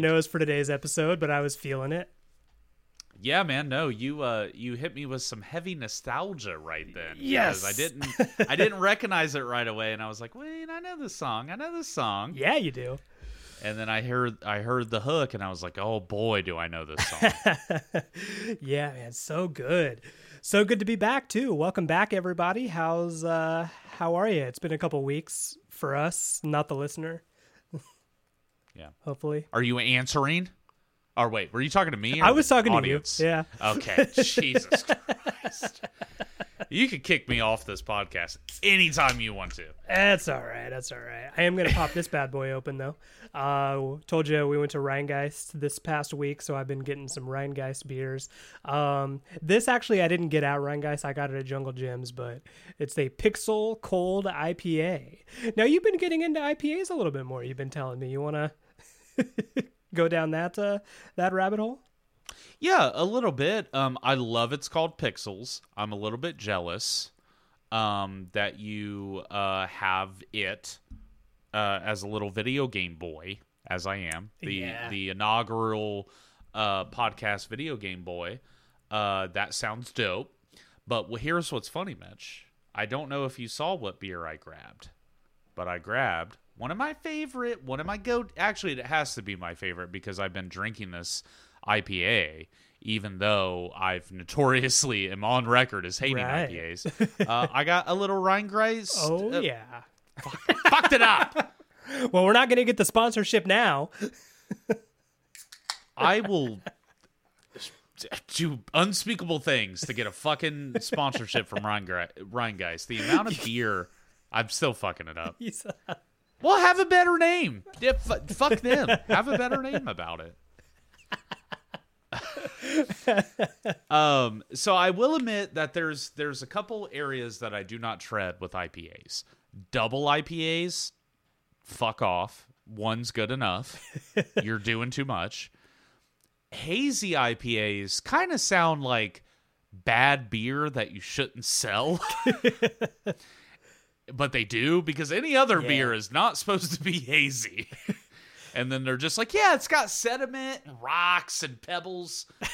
the nose for today's episode, but I was feeling it. Yeah, man. No, you uh, you hit me with some heavy nostalgia right then. Yes. I didn't I didn't recognize it right away, and I was like, wait, I know this song. I know this song. Yeah, you do. And then I heard I heard the hook, and I was like, oh boy, do I know this song. yeah, man, so good. So good to be back too. Welcome back everybody. How's uh how are you? It's been a couple weeks for us, not the listener, yeah. hopefully. Are you answering? Or wait, were you talking to me? Or I was talking audience? to you. Yeah. Okay. Jesus Christ. You can kick me off this podcast anytime you want to. That's all right. That's all right. I am going to pop this bad boy open though. Uh, told you we went to Rhinegeist this past week, so I've been getting some Rhinegeist beers. Um, this actually I didn't get at Rhinegeist. I got it at Jungle Jim's, but it's a Pixel Cold IPA. Now you've been getting into IPAs a little bit more. You've been telling me you want to go down that uh, that rabbit hole. Yeah, a little bit. Um, I love it's called Pixels. I'm a little bit jealous um, that you uh, have it uh, as a little video game boy, as I am the Yeah. the inaugural uh, podcast video game boy. Uh, that sounds dope. But well, here's what's funny, Mitch. I don't know if you saw what beer I grabbed, but I grabbed one of my favorite, one of my go. Actually, it has to be my favorite because I've been drinking this IPA, even though I've notoriously am on record as hating Right. IPAs. uh, I got a little Rhinegeist. Oh uh, yeah. fucked it up. Well, we're not going to get the sponsorship now. I will do unspeakable things to get a fucking sponsorship from Rhinegeist. The amount of beer, I'm still fucking it up. Well, have a better name. Fuck them. Have a better name about it. um, so I will admit that there's there's a couple areas that I do not tread with IPAs. Double IPAs, fuck off. One's good enough. You're doing too much. Hazy IPAs kind of sound like bad beer that you shouldn't sell. but they do because any other Yeah. beer is not supposed to be hazy. and then they're just like, yeah, it's got sediment and rocks and pebbles.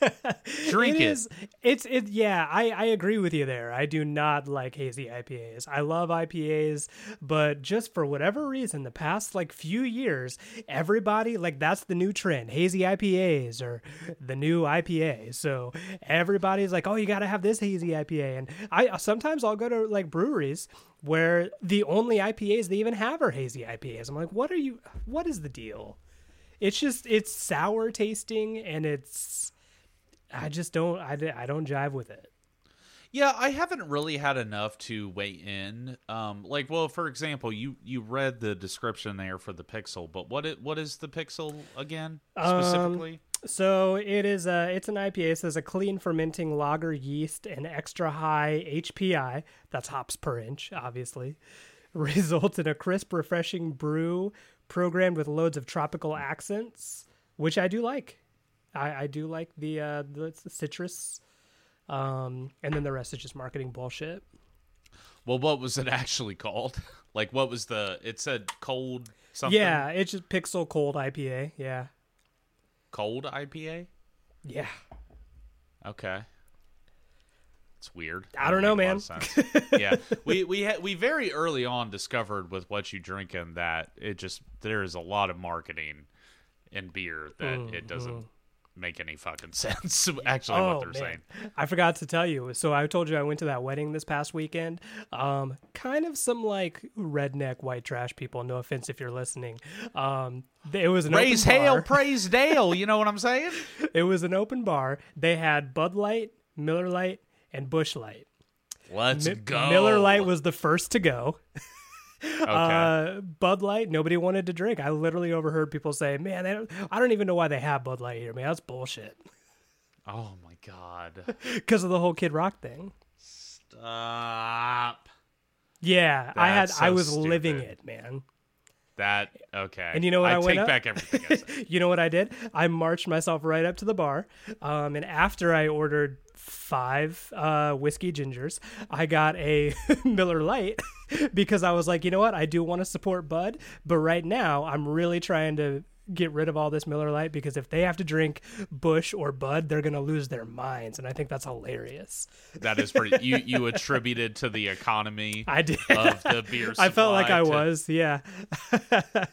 Drink it. is- It's it. Yeah, I I agree with you there. I do not like hazy IPAs. I love IPAs, but just for whatever reason, the past like few years, everybody like that's the new trend: hazy IPAs or the new IPA. So everybody's like, oh, you got to have this hazy IPA. And I sometimes I'll go to like breweries where the only IPAs they even have are hazy IPAs. I'm like, what are you? What is the deal? It's just it's sour tasting and it's I just don't I, I don't jive with it. Yeah, I haven't really had enough to weigh in. Um, like, well, for example, you you read the description there for the Pixel, but what it what is the Pixel again Um, specifically? So it is a it's an IPA. It says a clean fermenting lager yeast and extra high HPI. That's hops per inch, obviously. Results in a crisp, refreshing brew programmed with loads of tropical accents, which I do like. I, I do like the uh, the citrus. Um, and then the rest is just marketing bullshit. well, what was it actually called? like, what was the? It said cold something. Yeah, it's just Pixel Cold IPA. Yeah, cold IPA. yeah. Okay. It's weird. I don't know, Doesn't make a lot of sense. yeah, we we ha- we very early on discovered with what you drinking that it just there is a lot of marketing in beer that it doesn't make any fucking sense. Actually, what they're saying. Oh, I forgot to tell you. So I told you I went to that wedding this past weekend. Um, kind of some like redneck white trash people. No offense if you're listening. Um, it was an Raise open hail, bar. praise Dale. You know what I'm saying? It was an open bar. They had Bud Light, Miller Lite, and Busch Light. Let's Mi- go. Miller Lite was the first to go. Okay. Uh, Bud Light, nobody wanted to drink. I literally overheard people say, "Man, don't, I don't even know why they have Bud Light here, man. That's bullshit." oh my god. Because of the whole Kid Rock thing. Stop. Yeah, I had, That's I so was living it, man. That okay. And you know what I, I take back everything. You know what I did? I marched myself right up to the bar, um, and after I ordered five uh, whiskey gingers, I got a Miller Lite because I was like, you know what? I do want to support Bud, but right now I'm really trying to get rid of all this Miller Lite because if they have to drink Busch or Bud, they're gonna lose their minds, and I think that's hilarious. That is pretty. You you attributed to the economy I did. of the beer. I felt like I was, yeah,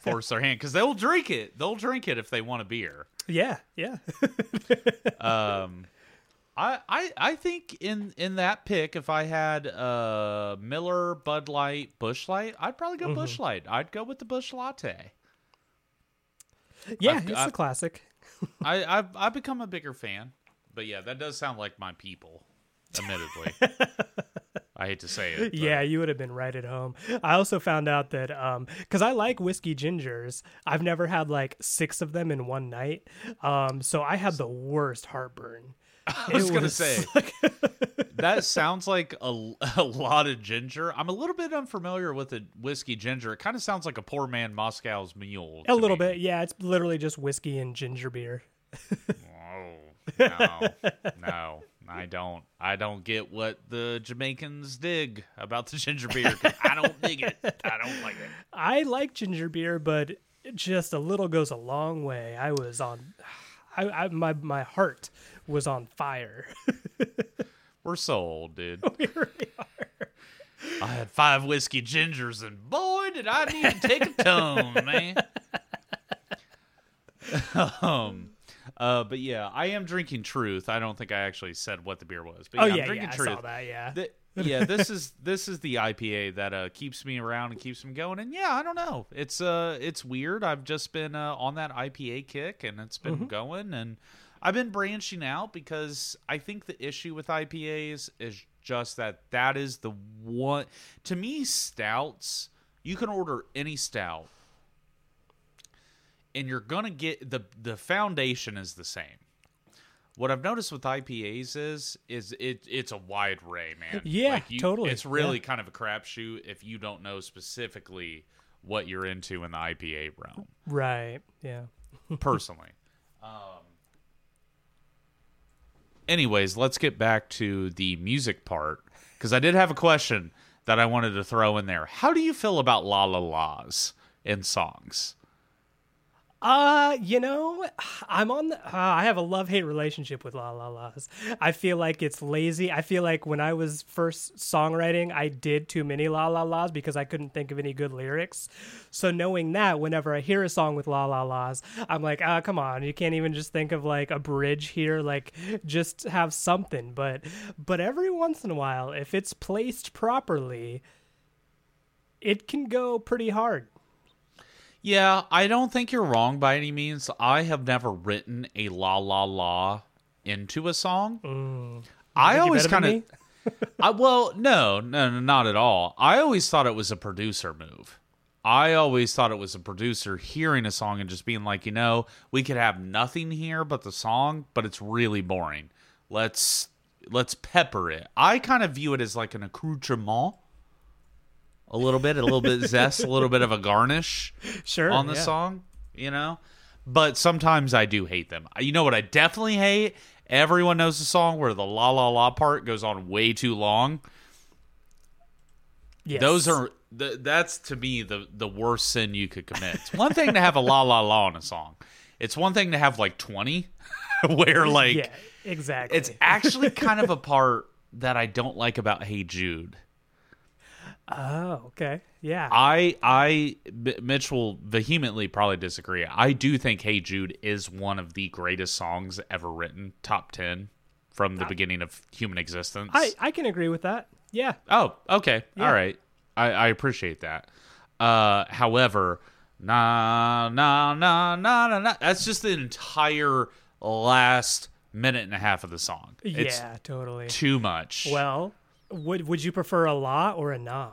force their hand because they'll drink it. They'll drink it if they want a beer. yeah, yeah. Um, I I I think in in that pick, if I had uh Miller, Bud Light, Busch Light, I'd probably go Mm-hmm. Busch Light. I'd go with the Busch Latte. yeah, I've- it's I- a classic. I I've I've become a bigger fan, but yeah, that does sound like my people. Admittedly, I hate to say it. but- Yeah, you would have been right at home. I also found out that um cuz I like whiskey gingers, I've never had like 6 of them in one night. Um so I had the worst heartburn. I was gonna say that sounds like a, a lot of ginger. I'm a little bit unfamiliar with the whiskey ginger. It kind of sounds like a poor man Moscow's mule. a little me. bit. Yeah, it's literally just whiskey and ginger beer. Oh no, no, I don't. I don't get what the Jamaicans dig about the ginger beer. I don't dig it. I don't like it. I like ginger beer, but just a little goes a long way. I was on I, I my my heart was on fire. We're so old, dude. we really are. I had five whiskey gingers, and boy, did I need to take a tone, man. um, uh, but yeah, I am drinking Truth. I don't think I actually said what the beer was, but Oh yeah, I'm yeah, drinking yeah, I Truth. saw that, yeah. Th- yeah, this is this is the IPA that uh, keeps me around and keeps me going. And yeah, I don't know. It's uh it's weird. I've just been uh, on that IPA kick and it's been going and I've been branching out because I think the issue with IPAs is just that that is the one to me stouts, you can order any stout and you're going to get the the foundation is the same. What I've noticed with IPAs is is it it's a wide array, man. Yeah, you- totally. It's really Yeah. kind of a crapshoot if you don't know specifically what you're into in the IPA realm. Right. Yeah. Personally, um, anyways, let's get back to the music part because I did have a question that I wanted to throw in there. How do you feel about la la la's in songs? Uh, you know, I'm on the. Uh, I have a love hate relationship with La La La's. I feel like it's lazy. I feel like when I was first songwriting, I did too many La La La's because I couldn't think of any good lyrics. So knowing that, whenever I hear a song with La La La's, I'm like, ah, come on, you can't even just think of like a bridge here. Like, just have something. But, but every once in a while, if it's placed properly, it can go pretty hard. Yeah, I don't think you're wrong by any means. I have never written a la la la into a song. I always kind of I well, no, no, no, not at all. I always thought it was a producer move. I always thought it was a producer hearing a song and just being like, you know, we could have nothing here but the song, but it's really boring. Let's let's pepper it. I kind of view it as like an accoutrement. A little bit, a little bit zest, a little bit of a garnish Sure. on the yeah. song, you know? But sometimes I do hate them. You know what I definitely hate? Everyone knows the song where the la la la part goes on way too long. Yes. Those are th- that's to me the the worst sin you could commit. It's one thing to have a la la la in a song. It's one thing to have like 20 where like yeah, exactly. it's actually kind of a part that I don't like about Hey Jude. Oh, okay. Yeah. I I Mitch will vehemently probably disagree. I do think "Hey Jude" is one of the greatest songs ever written, top ten from the beginning of human existence. I, I can agree with that. Yeah. oh, okay, Yeah. all right. I, I appreciate that. Uh, however, nah, nah, nah, nah, nah, nah. That's just the entire last minute and a half of the song. It's yeah, totally. too much. Well, would would you prefer a la or a nah?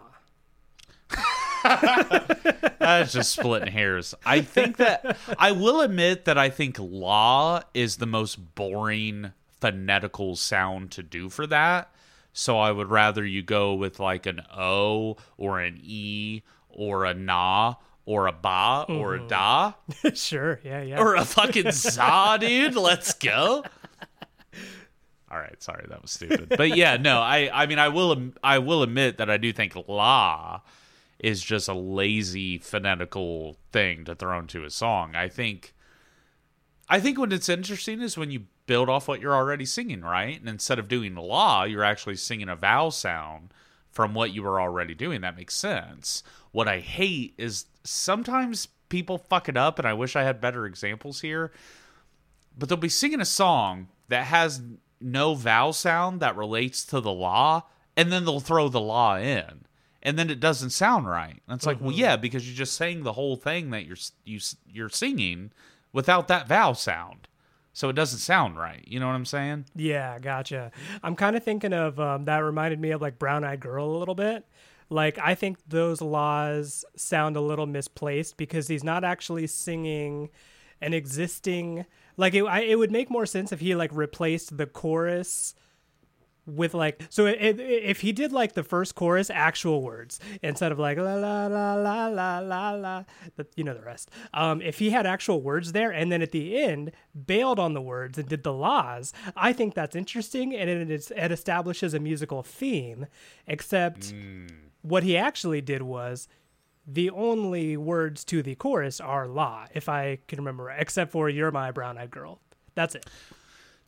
That's just splitting hairs. I think that I will admit that I think law is the most boring phonetical sound to do for that. So I would rather you go with like an O or an E or a na or a ba or a mm-hmm. da sure. Yeah, yeah. or a fucking za, dude. Let's go. All right, sorry that was stupid, but yeah, no, I, I mean, I will, I will admit that I do think la is just a lazy phonetical thing to throw into a song. I think, I think when it's interesting is when you build off what you're already singing, right? And instead of doing la, you're actually singing a vowel sound from what you were already doing. That makes sense. What I hate is sometimes people fuck it up, and I wish I had better examples here but they'll be singing a song that has no vowel sound that relates to the law, and then they'll throw the law in, and then it doesn't sound right. And it's like, well, yeah, because you're just sang the whole thing that you're you you're singing without that vowel sound, so it doesn't sound right. You know what I'm saying? Yeah, gotcha. I'm kind of thinking of um, that reminded me of like Brown Eyed Girl a little bit. Like I think those laws sound a little misplaced because he's not actually singing an existing. Like it, I, it would make more sense if he like replaced the chorus with like so it, it, if he did like the first chorus actual words instead of like la la la la la la la the, you know the rest. Um if he had actual words there and then at the end bailed on the words and did the laws i think that's interesting and it, is, it establishes a musical theme except what he actually did was the only words to the chorus are la if i can remember right, except for you're my brown-eyed girl that's it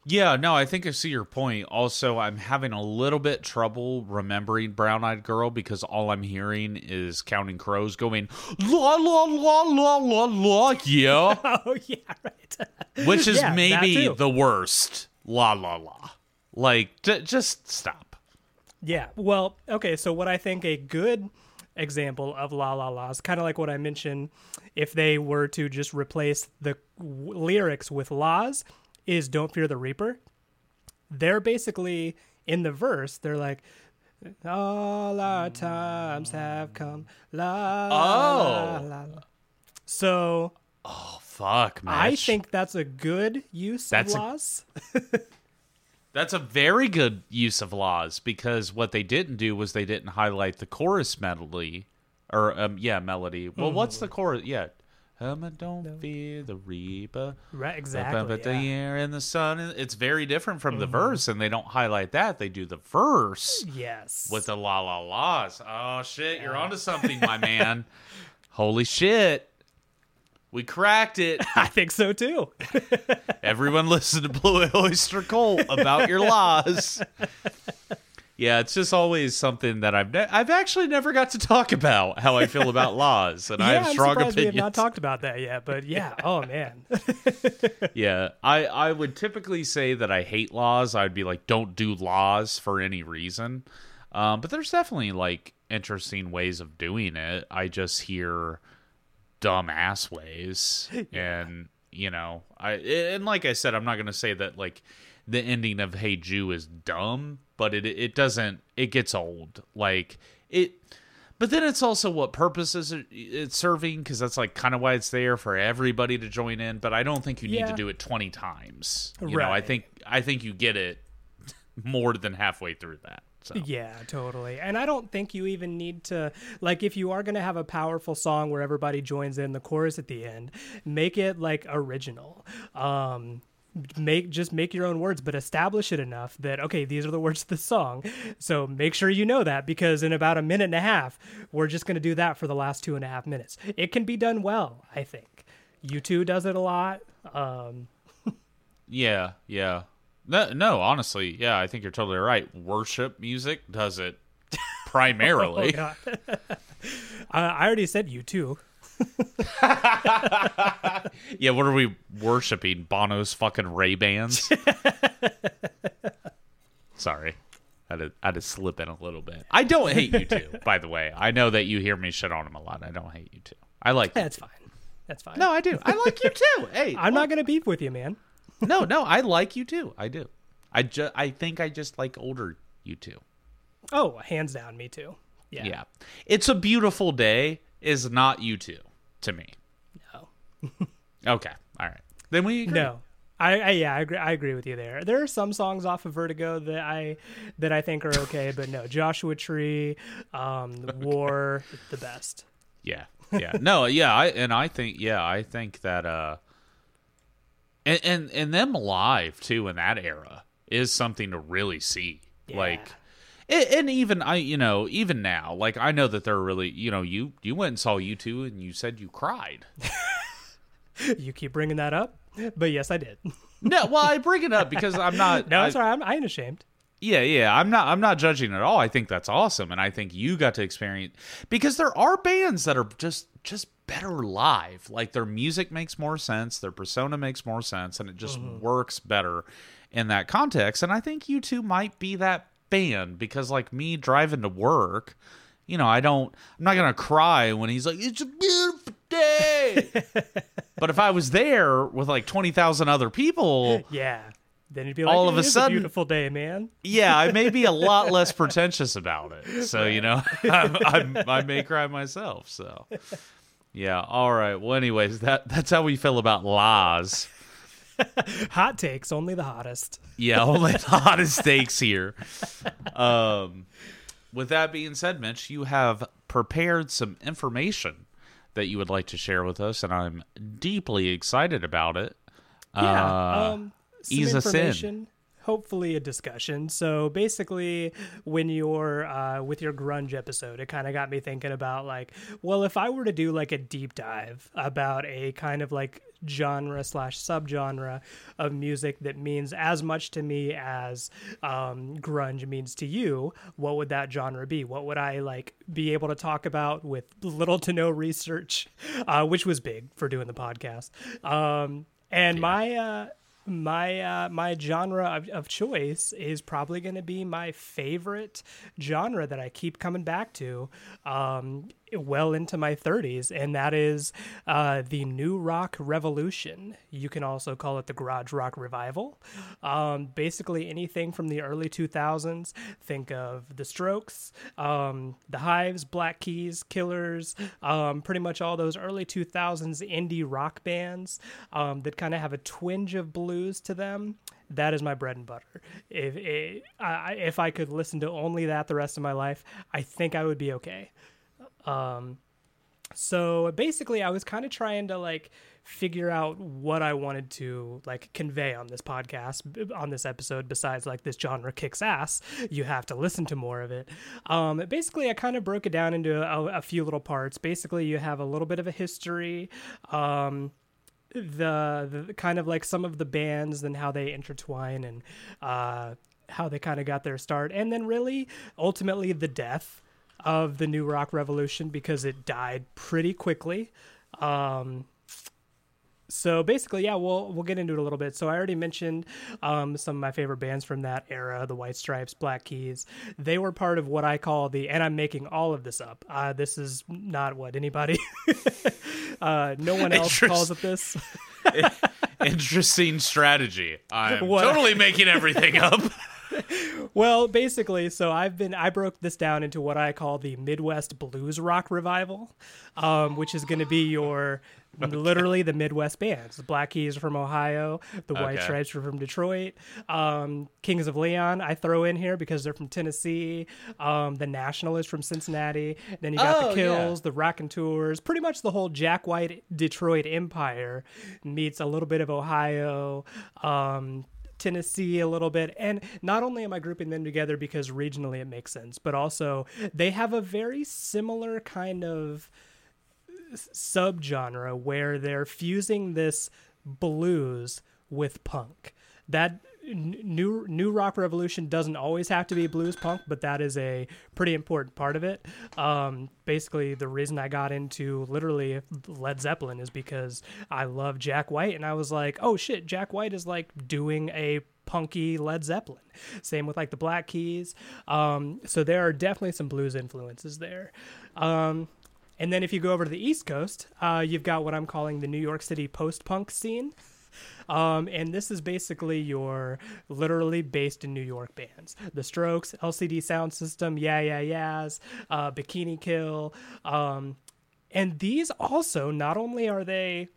Yeah, no, I think I see your point. Also, I'm having a little bit trouble remembering Brown Eyed Girl because all I'm hearing is Counting Crows going la la la la la la yeah, oh yeah right which is Yeah, maybe the worst la la la. Like, j- just stop. Yeah. Well, okay. So what I think a good example of la la la is kind of like what I mentioned. If they were to just replace the w- lyrics with laws, is "Don't Fear the Reaper." They're basically in the verse. They're like. All our times have come. La, la, Oh. la, la. So Oh fuck, man. I think that's a good use That's of a- laws. That's a very good use of laws because what they didn't do was they didn't highlight the chorus melody or um yeah melody. Well, what's the chorus? Yeah, um, don't fear the reaper. right. Exactly. But the yeah. Mm-hmm. air and the sun, it's very different from the verse, and they don't highlight that. They do the verse Yes. with the la la la's. Oh shit, you're onto something, my man. Holy shit. We cracked it. I think so too. Everyone listen to Blue Oyster Cult about your laws. Yeah, it's just always something that I've ne- I've actually never got to talk about how I feel about laws, and I yeah, have I'm strong we opinions. have not talked about that yet, but yeah. Oh man. yeah, I I would typically say that I hate laws. I'd be like, don't do laws for any reason. Um, but there's definitely like interesting ways of doing it. I just hear dumb ass ways, and you know, I and like I said, I'm not gonna say that like the ending of Hey Jude is dumb, but it it doesn't. It gets old. Like it. But then it's also what purpose is it- it's serving because that's like kind of why it's there for everybody to join in. But I don't think you need Yeah. to do it twenty times. You know, I think I think you get it more than halfway through that. So Yeah, totally. And I don't think you even need to like if you are going to have a powerful song where everybody joins in the chorus at the end, make it like original. Um make just make your own words but establish it enough that okay these are the words of the song so make sure you know that because in about a minute and a half we're just going to do that for the last two and a half minutes it can be done well i think u2 does it a lot um yeah, yeah. No, no, honestly, yeah, I think you're totally right. Worship music does it primarily. Uh, I already said U2. yeah, what are we worshiping? Bono's fucking Ray Bans? Sorry. I had, to, I slip in a little bit. I don't hate U2, by the way. I know that you hear me shit on him a lot. I don't hate U2. I like you. That's fine. That's fine. No, I do. I like you too. Hey, I'm not gonna beef with you, man. No, no, I like you too. I do. I just, I think I just like older you too. Oh, hands down, me too. Yeah. Yeah. It's a beautiful day is not U2 to me. No. Okay. All right. Then we agree. No. I, I yeah I agree I agree with you there. There are some songs off of Vertigo that I that I think are okay, but no Joshua Tree, um, War, the best. Yeah. Yeah. no, yeah, I and I think yeah, I think that uh and and, and them live too in that era is something to really see. Yeah. Like and, even I you know, even now, like I know that they're really you know, you you went and saw U2 and you said you cried. You keep bringing that up, but yes, I did. no, well, I bring it up because I'm not No, I- right. I'm, I ain't ashamed. Yeah, yeah. I'm not I'm not judging at all. I think that's awesome and I think you got to experience because there are bands that are just just better live. Like their music makes more sense, their persona makes more sense and it just mm-hmm. works better in that context and I think U2 might be that band because like me driving to work, you know, I don't I'm not going to cry when he's like it's a beautiful day. but if I was there with like 20,000 other people, Yeah. Then you'd be like, All "It of a sudden- beautiful day, man. yeah, I may be a lot less pretentious about it. So you know, I'm, I'm, I may cry myself. So yeah, all right. Well, anyways, that that's how we feel about Laz. Hot takes, only the hottest. Yeah, only the hottest takes here. Um, with that being said, Mitch, you have prepared some information that you would like to share with us, and I'm deeply excited about it. Yeah. Uh, um, some ease us in. Hopefully a discussion. So basically, when you're uh, with your grunge episode, it kind of got me thinking about like, well, if I were to do like a deep dive about a kind of like genre slash subgenre of music that means as much to me as um, grunge means to you, what would that genre be? What would I like be able to talk about with little to no research, uh, which was big for doing the podcast. Um, and my uh, my uh, my genre of, of choice is probably going to be my favorite genre that I keep coming back to. Um, well into my 30s, and that is uh, the new rock revolution. You can also call it the garage rock revival. Um, basically, anything from the early 2000s. Think of the Strokes, um, the Hives, Black Keys, Killers, um, pretty much all those early 2000s indie rock bands um, that kind of have a twinge of blues to them. That is my bread and butter. If I, if I could listen to only that the rest of my life, I think I would be okay. Um, so basically, I was kind of trying to like figure out what I wanted to like convey on this podcast, on this episode. Besides, like this genre kicks ass, you have to listen to more of it. Um, basically, I kind of broke it down into a, a few little parts. Basically, you have a little bit of a history. Um, the, the kind of like some of the bands and how they intertwine and uh, how they kind of got their start, and then really ultimately the death of the new rock revolution because it died pretty quickly. Um, so basically, yeah, we'll we'll get into it a little bit. So I already mentioned um, some of my favorite bands from that era: the White Stripes, Black Keys. They were part of what I call the, and I'm making all of this up. Uh, this is not what anybody, uh, no one else Interest- calls it this. Interesting strategy. I'm What- totally making everything up. Well, basically, so I've been I broke this down into what I call the Midwest blues rock revival, um, which is going to be your literally the Midwest bands. The Black Keys are from Ohio, the White Okay. Stripes are from Detroit, um, Kings of Leon I throw in here because they're from Tennessee. Um, the National is from Cincinnati. Then you got Oh, the yeah. Kills, the Raconteurs, pretty much the whole Jack White Detroit empire meets a little bit of Ohio. Tennessee a little bit. And not only am I grouping them together because regionally it makes sense, but also they have a very similar kind of subgenre where they're fusing this blues with punk. That new new rock revolution doesn't always have to be blues punk, but that is a pretty important part of it. Um, basically, the reason I got into literally Led Zeppelin is because I love Jack White, and I was like, oh shit, Jack White is like doing a punky Led Zeppelin. Same with like the Black Keys. Um, so there are definitely some blues influences there. Um, and then if you go over to the East Coast, uh, you've got what I'm calling the New York City post punk scene. Um, and this is basically your literally based in New York bands. The Strokes, LCD Sound System, Yeah Yeah Yeahs, uh, Bikini Kill. Um, and these also, not only are they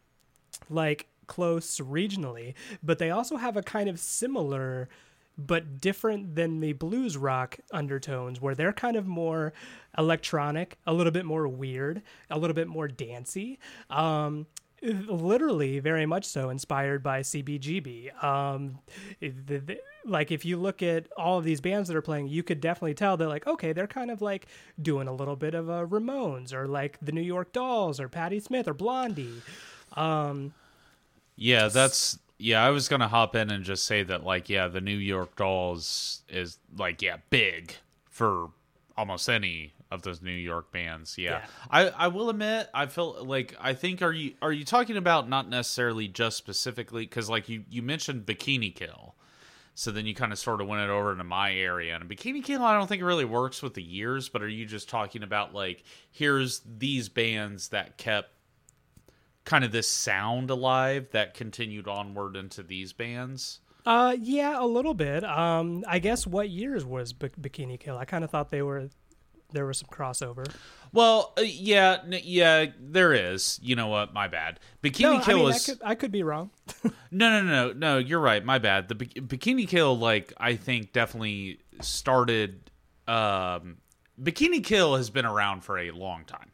like close regionally, but they also have a kind of similar but different than the blues rock undertones where they're kind of more electronic, a little bit more weird, a little bit more dancey. Um, literally very much so inspired by CBGB. Um, the, the, like if you look at all of these bands that are playing, you could definitely tell they're like, okay, they're kind of like doing a little bit of a Ramones or like the New York Dolls or Patti Smith or Blondie. Um, yeah, that's yeah. I was gonna hop in and just say that like yeah, the New York Dolls is like yeah big for almost any of those New York bands. Yeah. Yeah. I, I will admit I feel like I think are you are you talking about not necessarily just specifically cuz like you you mentioned Bikini Kill. So then you kind of sort of went it over into my area and Bikini Kill I don't think it really works with the years, but are you just talking about like here's these bands that kept kind of this sound alive that continued onward into these bands? uh, yeah, a little bit. Um, I guess what years was B- Bikini Kill? I kind of thought they were there was some crossover. Well, uh, yeah, n- yeah, there is. You know what? My bad. Bikini No, I Kill mean, I is could, I could be wrong. no, no, no, no, no. You're right. My bad. The Bi- Bikini Kill, like, I think definitely started. Um, Bikini Kill has been around for a long time.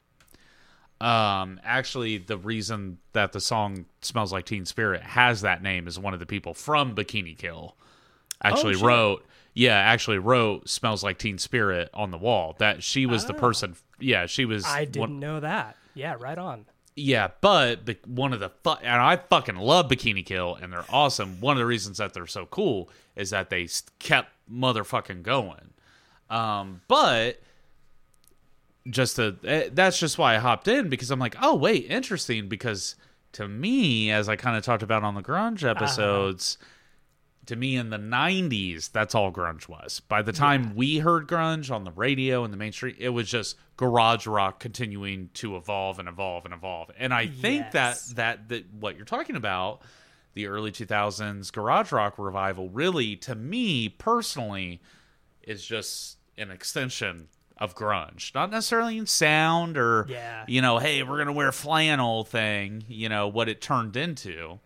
Um, actually, the reason that the song "Smells Like Teen Spirit" has that name is one of the people from Bikini Kill actually Oh, wrote. Yeah, actually wrote "Smells Like Teen Spirit" on the wall. That she was the Oh. person. Yeah, she was. I didn't know that. Yeah, right on. yeah, but the, one of the fu- and I fucking love Bikini Kill, and they're awesome. One of the reasons that they're so cool is that they kept motherfucking going. Um, but just to, eh, that's just why I hopped in because I'm like, oh wait, interesting. Because to me, as I kind of talked about on the grunge episodes, to me in the 90s that's all grunge was. By the time we heard grunge on the radio and the mainstream it was just garage rock continuing to evolve and evolve and evolve. And i think Yes. that that that what you're talking about the early 2000s garage rock revival really to me personally is just an extension of grunge. Not necessarily in sound or Yeah. you know hey we're gonna wear flannel thing you know what it turned into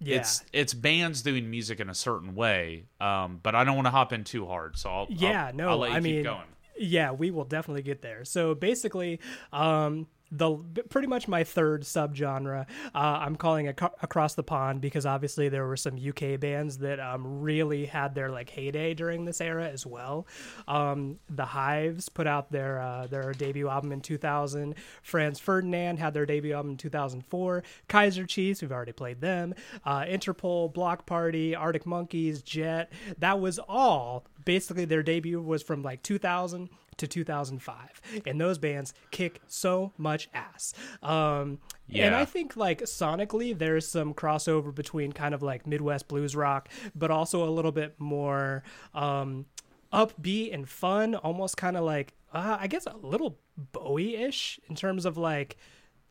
Yeah. it's it's bands doing music in a certain way um but i don't want to hop in too hard so i'll yeah, I'll, no, I'll let you I keep mean, going yeah, we will definitely get there. So basically, um, the pretty much my third subgenre, uh, I'm calling it across the pond because obviously there were some UK bands that um, really had their like heyday during this era as well. Um, the Hives put out their uh, their debut album in 2000. Franz Ferdinand had their debut album in 2004. Kaiser Chiefs, we've already played them. Uh, Interpol, Bloc Party, Arctic Monkeys, Jet. That was all basically their debut was from like 2000 to 2005 and those bands kick so much ass. Um and i think like sonically there's some crossover between kind of like midwest blues rock but also a little bit more um upbeat and fun almost kind of like uh, i guess a little bowie-ish in terms of like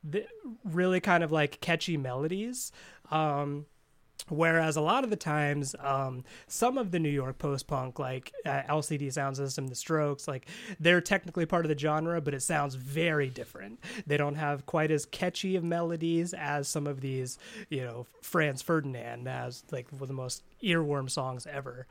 the really kind of like catchy melodies. Um Whereas a lot of the times, um, some of the New York post punk, like uh, LCD Sound System, The Strokes, like they're technically part of the genre, but it sounds very different. They don't have quite as catchy of melodies as some of these, you know, Franz Ferdinand as like one of the most earworm songs ever.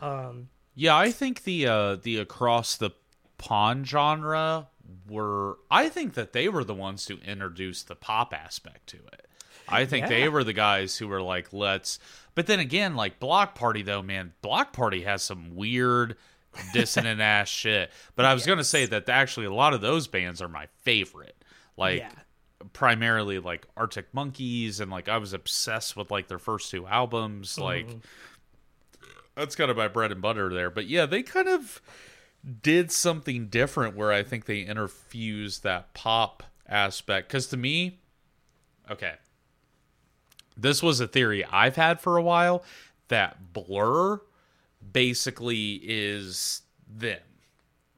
Um, yeah i think the uh the across the pond genre were i think that they were the ones who introduced the pop aspect to it i think they were the guys who were like let's but then again like Bloc Party though man Bloc Party has some weird dissonant ass shit but i was gonna say that actually a lot of those bands are my favorite like Yeah. primarily like Arctic Monkeys and like I was obsessed with like their first two albums. Mm-hmm. Like that's kind of my bread and butter there. But yeah, they kind of did something different where I think they interfused that pop aspect. Because to me, okay, this was a theory I've had for a while that Blur basically is them,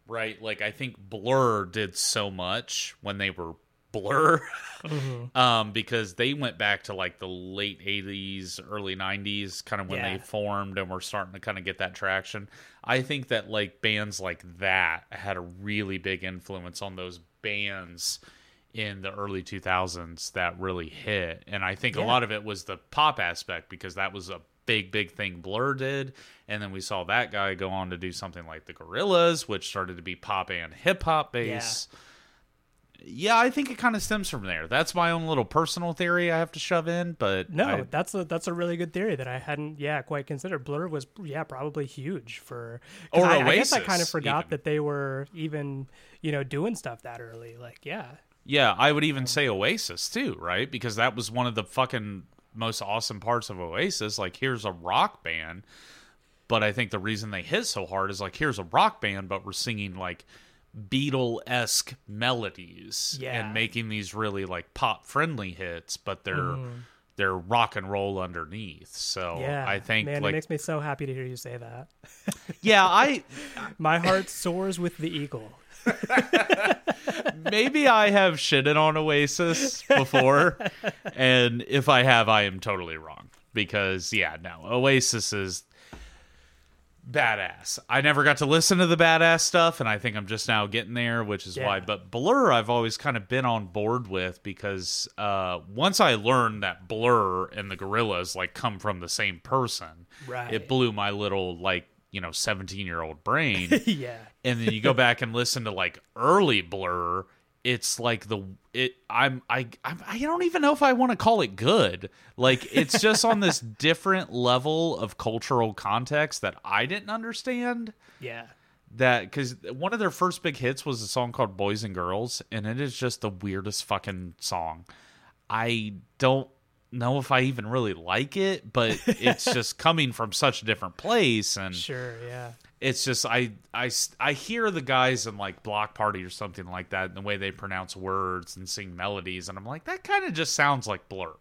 right? Like I think Blur did so much when they were Blur, mm-hmm. um, because they went back to like the late '80s, early '90s, kind of when yeah. they formed and were starting to kind of get that traction. I think that like bands like that had a really big influence on those bands in the early 2000s that really hit and i think yeah. a lot of it was the pop aspect because that was a big big thing blur did and then we saw that guy go on to do something like the Gorillaz, which started to be pop and hip hop base yeah. yeah. I think it kind of stems from there. That's my own little personal theory I have to shove in, but no, I, that's a that's a really good theory that I hadn't yeah quite considered. Blur was yeah probably huge for or I, Oasis, I guess I kind of forgot even. that they were even you know doing stuff that early. Like yeah, yeah, I would even say Oasis too, right? Because that was one of the fucking most awesome parts of Oasis. Like, here's a rock band, but I think the reason they hit so hard is like, here's a rock band, but we're singing like Beatle esque melodies yeah. and making these really like pop friendly hits, but they're. Mm. They're rock and roll underneath, so yeah, I think man, like, it makes me so happy to hear you say that. yeah, I my heart soars with the eagle. Maybe I have shitted on Oasis before, and if I have, I am totally wrong. Because yeah, no, Oasis is badass. I never got to listen to the badass stuff, and I think I'm just now getting there, which is yeah. why. But Blur, I've always kind of been on board with because uh, once I learned that Blur and the Gorillaz like come from the same person, right. it blew my little like you know 17 year old brain. Yeah. And then you go back and listen to like early blur it's like the it i'm i I'm, i don't even know if i want to call it good. Like it's just on this different level of cultural context that i didn't understand. Yeah. That because one of their first big hits was a song called boys and girls and it is just the weirdest fucking song. I don't know if I even really like it, but it's just coming from such a different place and sure, yeah. It's just I I I hear the guys in like Bloc Party or something like that and the way they pronounce words and sing melodies and I'm like that kind of just sounds like Blur.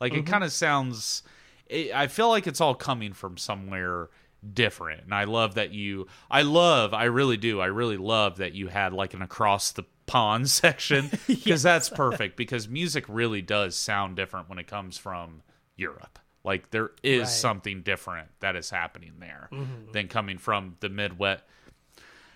Like mm-hmm. it kind of sounds it, I feel like it's all coming from somewhere different. And I love that you I love I really do. I really love that you had like an across the pond section because yes. that's perfect because music really does sound different when it comes from Europe. Like there is right. something different that is happening there mm-hmm. than coming from the Midwest.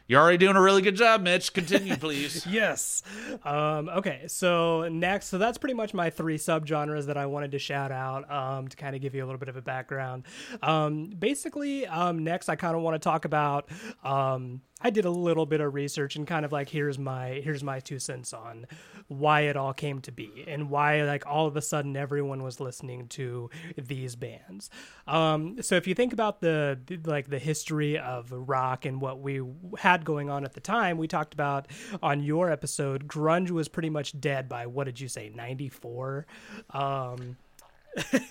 You're already doing a really good job, Mitch. Continue, please. yes. Um, okay. So next, so that's pretty much my three subgenres that I wanted to shout out um, to kind of give you a little bit of a background. Um, basically, um, next I kind of want to talk about um, I did a little bit of research and kind of like here's my here's my two cents on why it all came to be and why like all of a sudden everyone was listening to these bands. Um, so if you think about the like the history of rock and what we had going on at the time, we talked about on your episode, grunge was pretty much dead by what did you say, ninety four? Um,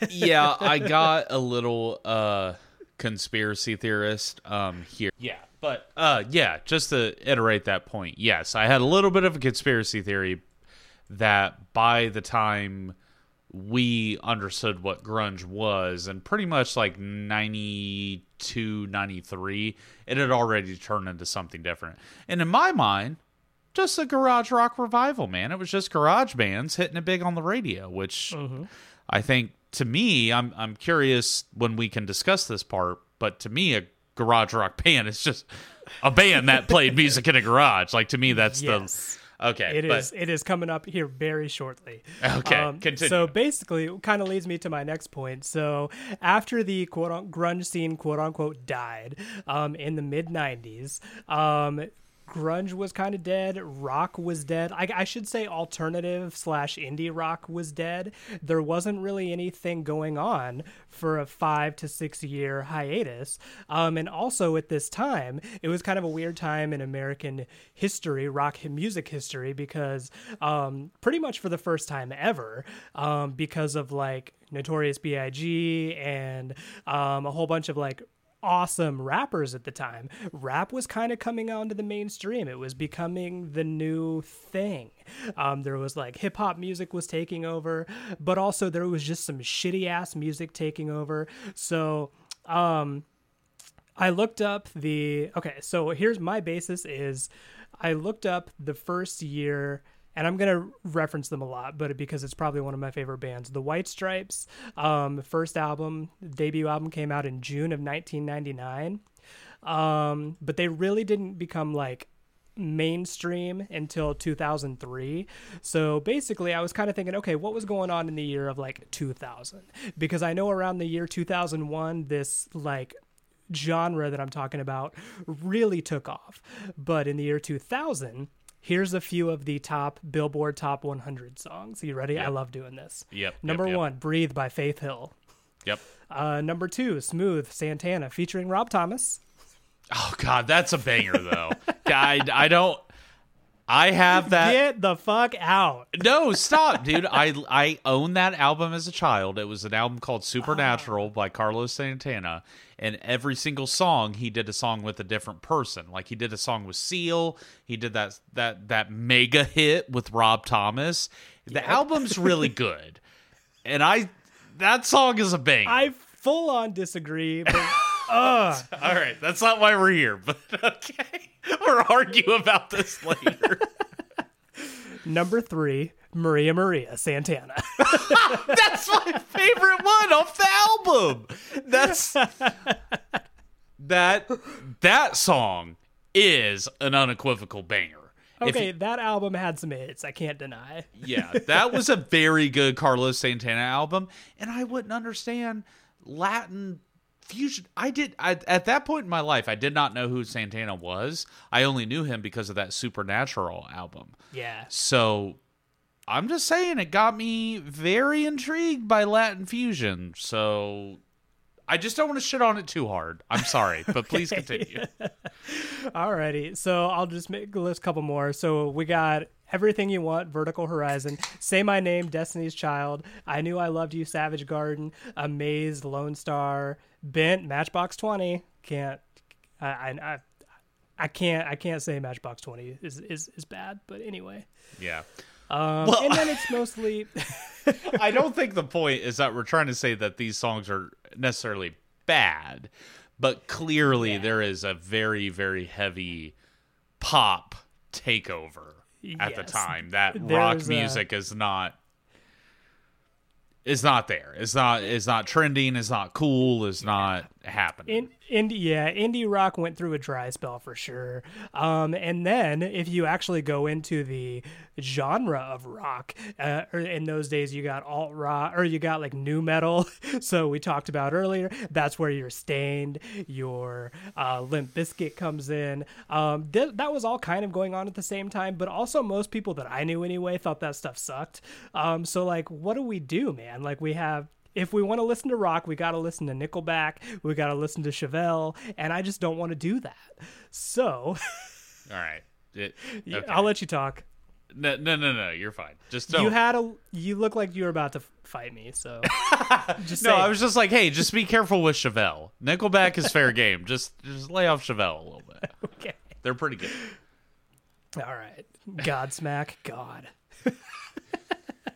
yeah, I got a little uh conspiracy theorist um here. Yeah. But uh, yeah, just to iterate that point, yes, I had a little bit of a conspiracy theory that by the time we understood what grunge was and pretty much like 92 93 it had already turned into something different and in my mind just a garage rock revival man it was just garage bands hitting it big on the radio which mm-hmm. i think to me i'm i'm curious when we can discuss this part but to me a garage rock band. It's just a band that played music in a garage. Like to me, that's yes. the okay. It but, is. It is coming up here very shortly. Okay, um, continue. So basically, kind of leads me to my next point. So after the quote grunge scene, quote unquote, died um, in the mid '90s, um, grunge was kind of dead rock was dead. I, I, should say alternative slash indie rock was dead. There wasn't really anything going on for a five to six year hiatus. Um, and also at this time it was kind of a weird time in american history rock music history because um, pretty much for the first time ever um, because of like notorious big and um, a whole bunch of like awesome rappers at the time. Rap was kind of coming onto the mainstream. It was becoming the new thing. Um, there was like hip hop music was taking over, but also there was just some shitty ass music taking over. So, um, I looked up the okay. So here's my basis is I looked up the first year and I'm gonna reference them a lot, but because it's probably one of my favorite bands, the White Stripes. Um, first album, debut album came out in June of 1999, um, but they really didn't become like mainstream until 2003. So basically, I was kind of thinking, okay, what was going on in the year of like 2000? Because I know around the year 2001, this like genre that I'm talking about really took off. But in the year 2000, here's a few of the top Billboard Top 100 songs. You ready? I love doing this. Yep. Number yep, yep. one, Breathe by Faith Hill. Yep. Uh, number two, Smooth Santana featuring Rob Thomas. Oh God, that's a banger though. I, I don't. I have that. Get the fuck out. No, stop, dude. I I own that album as a child. It was an album called Supernatural by Carlos Santana, and every single song he did a song with a different person. Like he did a song with Seal. He did that that that mega hit with Rob Thomas. The album's really good, and I that song is a bang. I full on disagree, but uh, All right, that's not why we're here, but okay, we'll argue about this later. number three, Maria Maria Santana. That's my favorite one off the album. That's that that song is an unequivocal banger. Okay, you- that album had some hits. I can't deny. yeah, that was a very good Carlos Santana album, and I wouldn't understand Latin fusion. I did I, at that point in my life. I did not know who Santana was. I only knew him because of that Supernatural album. Yeah. So I'm just saying it got me very intrigued by Latin fusion. So I just don't want to shit on it too hard. I'm sorry, but please continue. Alrighty, so I'll just make a list couple more. So we got Everything You Want, Vertical Horizon, Say My Name, Destiny's Child, I Knew I Loved You, Savage Garden, Amazed, Lonestar, Bent, Matchbox Twenty. Can't I I I, can't I can't say Matchbox Twenty is is is bad, but anyway. Yeah. Um, Well- and then it's mostly I don't think the point is that we're trying to say that these songs are necessarily bad, but clearly there is a very, very heavy pop takeover at the time. That rock There's a- music is not is not there. It's not It's not trending, It's not cool, is not happening. In, indie, yeah, indie rock went through a dry spell for sure. Um, and then if you actually go into the genre of rock, uh, in those days you got alt rock or you got like nu metal. so we talked about earlier. That's where your Staind, your uh, Limp Bizkit comes in. Um, th- that was all kind of going on at the same time. But also most people that I knew anyway thought that stuff sucked. Um, so like, what do we do, man? Like we have if we want to listen to rock, we got to listen to Nickelback, we got to listen to Chevelle, and I just don't want to do that. So, All right. It, okay. I'll let you talk. no, no, no, no. You're fine. Just don't. You had a you look like you were about to fight me, so just no, I was just like, hey, just be careful with Chevelle. Nickelback is fair game. Just, just lay off Chevelle a little bit. okay. They're pretty good. All right. Godsmack God.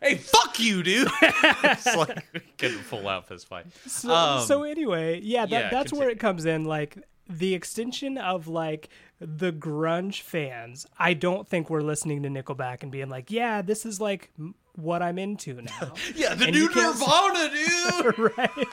Hey, fuck you, dude. it's like getting a full out fist fight. So, Um, so anyway, yeah, that, yeah, that's where it comes in. Like the extension of like the grunge fans. I don't think we're listening to Nickelback and being like, yeah, this is like what I'm into now. yeah, the and new Nirvana, dude. right?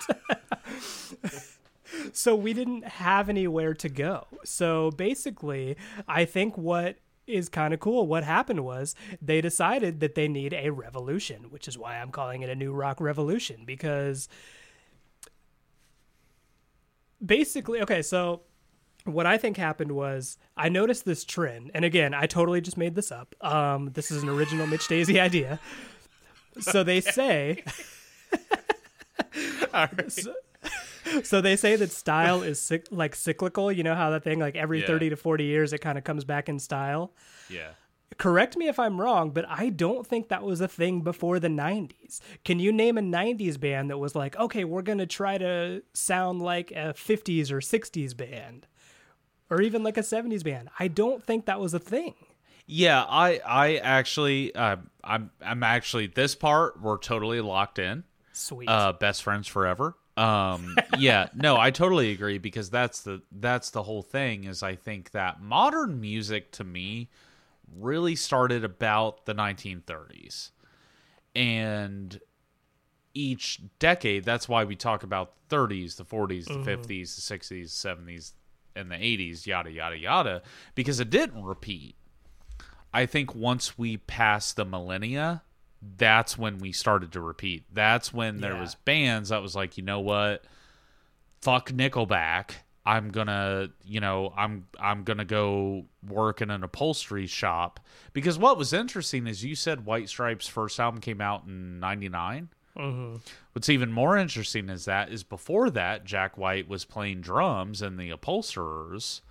so we didn't have anywhere to go. So basically, I think what is kind of cool what happened was they decided that they need a revolution, which is why I'm calling it a new rock revolution because basically, okay, so what I think happened was I noticed this trend, and again, I totally just made this up. Um, this is an original Mitch Daisy idea. So they say All right. so, so they say that style is cyc- like cyclical. You know how that thing, like every Yeah. 30 to 40 years, it kind of comes back in style. Yeah. correct me if I'm wrong, but I don't think that was a thing before the 90s. Can you name a 90s band that was like, okay, we're going to try to sound like a 50s or 60s band? Or even like a 70s band. I don't think that was a thing. Yeah, I I actually uh, I'm I'm actually this part we're totally locked in. Sweet. Uh best friends forever. Um yeah, no, I totally agree because that's the that's the whole thing is I think that modern music to me really started about the 1930s. And each decade, that's why we talk about the 30s, the 40s, the 50s, the 60s, the 70s, and the 80s, yada, yada, yada, because it didn't repeat. I think once we pass the millennia, that's when we started to repeat. That's when there Yeah. was bands that was like, you know what? Fuck Nickelback. I'm gonna, you know, I'm I'm gonna go work in an upholstery shop because what was interesting is you said White Stripes' first album came out in '99. hmm What's even more interesting is that is before that Jack White was playing drums in the Upholsterers.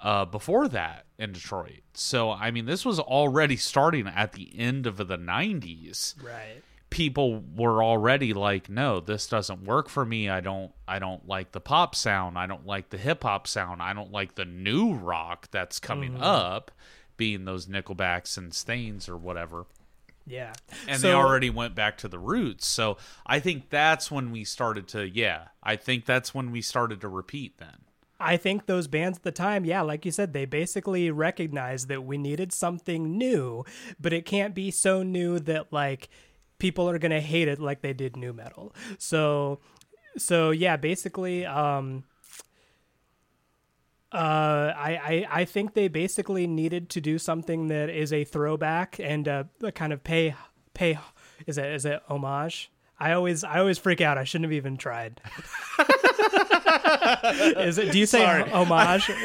Uh, before that in Detroit, so I mean, this was already starting at the end of the '90s. Right. People were already like, "No, this doesn't work for me. I don't, I don't like the pop sound. I don't like the hip hop sound. I don't like the new rock that's coming up, being those Nickelbacks and Stains or whatever." Yeah. and So- they already went back to the roots. So I think that's when we started to, yeah, I think that's when we started to repeat then. I think those bands at the time, yeah, like you said, they basically recognized that we needed something new, but it can't be so new that like people are gonna hate it like they did nu metal. So, so yeah, basically, um, uh, I, I I think they basically needed to do something that is a throwback and uh, kind of pay pay is it is it homage. I always I always freak out. I shouldn't have even tried. is it? Do you say Sorry. homage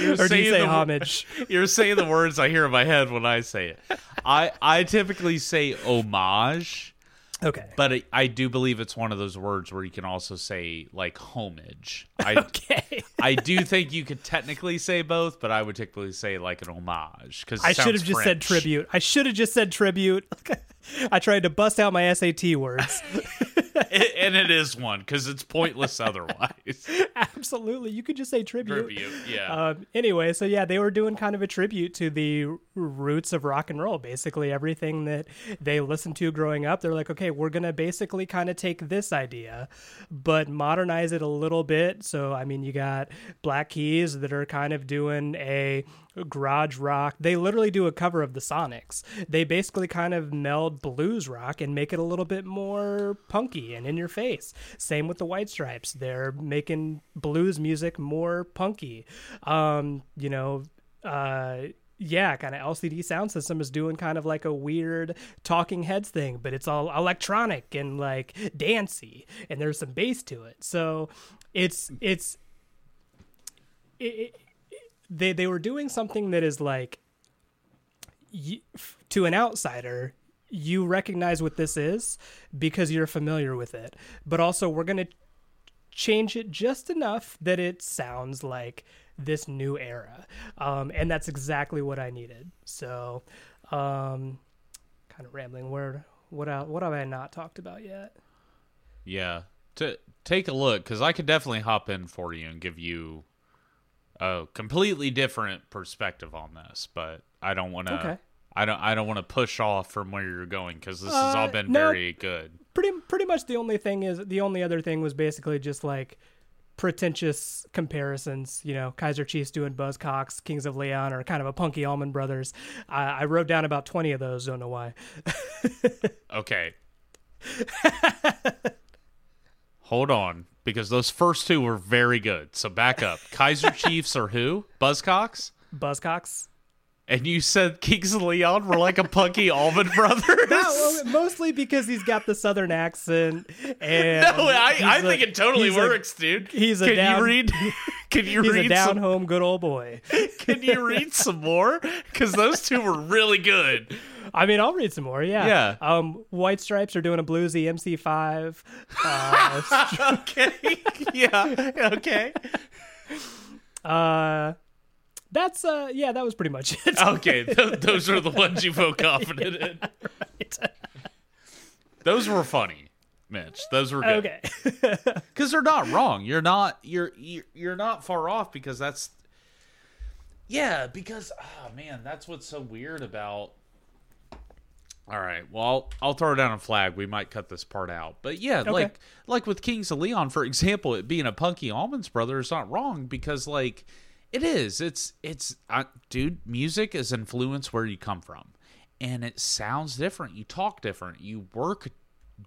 You're or do you say the- homage? You're saying the words I hear in my head when I say it. I I typically say homage, Okay. but I, I do believe it's one of those words where you can also say like homage. I Okay. I do think you could technically say both, but I would typically say like an homage because I should have just said tribute. I should have just said tribute. I tried to bust out my SAT words. and it is one because it's pointless otherwise. Absolutely. You could just say tribute. Tribute, yeah. Um, anyway, so yeah, they were doing kind of a tribute to the roots of rock and roll. Basically, everything that they listened to growing up, they're like, okay, we're gonna basically kind of take this idea, but modernize it a little bit. So, I mean, you got Black Keys that are kind of doing a garage rock. They literally do a cover of the Sonics. They basically kind of meld blues rock and make it a little bit more punky and in your face. Same with the White Stripes. They're making blues music more punky. Um, you know, uh yeah, kind of LCD Soundsystem is doing kind of like a weird talking heads thing, but it's all electronic and like dancey, and there's some bass to it. So it's it's it, they they were doing something that is like y to an outsider you recognize what this is because you're familiar with it. But also we're going to change it just enough that it sounds like this new era. Um, and that's exactly what i needed. So um, kind of rambling. Word what el- what have i not talked about yet? Yeah. To take a look cuz I could definitely hop in for you and give you a completely different perspective on this, but I don't want to Okay. I don't I don't want to push off from where you're going cuz this has all Uh, been no. very good. pretty pretty much the only thing is the only other thing was basically just like pretentious comparisons. You know, Kaiser Chiefs doing Buzzcocks, Kings of Leon, or kind of a punky Allman Brothers. I, I wrote down about twenty of those. Don't know why. Okay. Hold on because those first two were very good. So back up. Kaiser Chiefs are who? Buzzcocks? Buzzcocks. And you said Kings of Leon were like a punky Allman Brothers? No, well, mostly because he's got the southern accent, and No, I, he's think it totally he's a- works, dude. he's a can down- you read? Can you he's a read down some? home good old boy. Can you read some more? Because those two were really good. I mean, I'll read some more. Yeah. Yeah. Um, White Stripes are doing a bluesy MC5. Uh, Okay. yeah. Okay. Uh, That's uh yeah, that was pretty much it. Okay, th- those are the ones you feel confident in. Right. Those were funny, Mitch. Those were good. okay. because they're not wrong. You're not you're you're you're not far off because that's yeah because oh man that's what's so weird about. All right, well I'll, I'll throw down a flag. We might cut this part out, but yeah, like like with Kings of Leon, for example, it being a Punky Allmans brother is not wrong because like it is. It's it's uh, dude. Music is influence where you come from, and it sounds different. You talk different. You work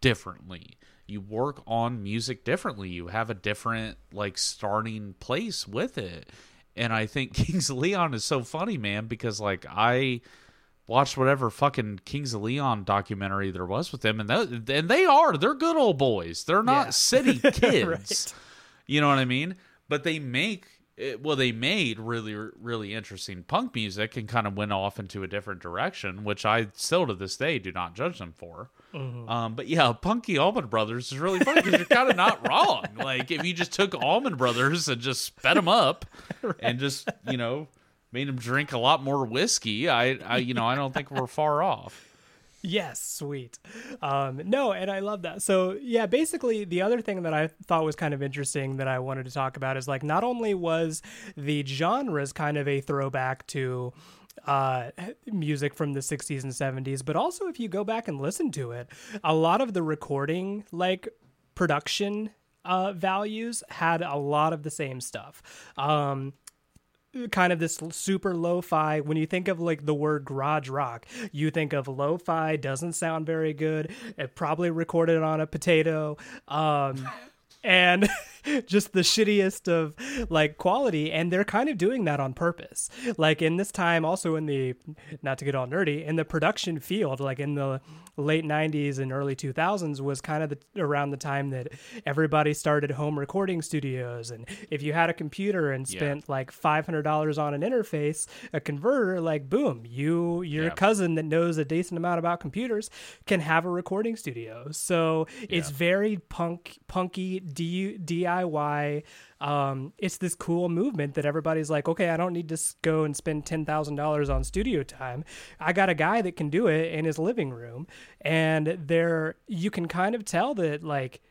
differently. You work on music differently. You have a different like starting place with it. And I think Kings of Leon is so funny, man, because like I watched whatever fucking Kings of Leon documentary there was with them, and that, and they are they're good old boys. They're not Yeah. city kids. Right. You know what I mean? But they make well, they made really really interesting punk music and kind of went off into a different direction, which I still to this day do not judge them for. Um, but yeah, Punky Allman Brothers is really funny because you're kind of not wrong. Like if you just took Allman Brothers and just sped them up and just you know made him drink a lot more whiskey, I, I you know I don't think we're far off. Yes, sweet. Um, no, and I love that. So, yeah, basically, the other thing that I thought was kind of interesting that I wanted to talk about is like not only was the genres kind of a throwback to uh, music from the 60s and 70s, but also if you go back and listen to it, a lot of the recording, like production uh, values, had a lot of the same stuff. Um, kind of this super lo-fi. When you think of like the word garage rock you think of lo-fi doesn't sound very good it probably recorded on a potato um and just the shittiest of like quality and they're kind of doing that on purpose. Like in this time also in the not to get all nerdy in the production field like in the late 90s and early 2000s was kind of the, around the time that everybody started home recording studios. And if you had a computer and spent like $500 on an interface a converter like boom you your Yeah. cousin that knows a decent amount about computers can have a recording studio. So it's very punk punky D, diy um, it's this cool movement that everybody's like okay i don't need to go and spend $10000 on studio time i got a guy that can do it in his living room and there you can kind of tell that like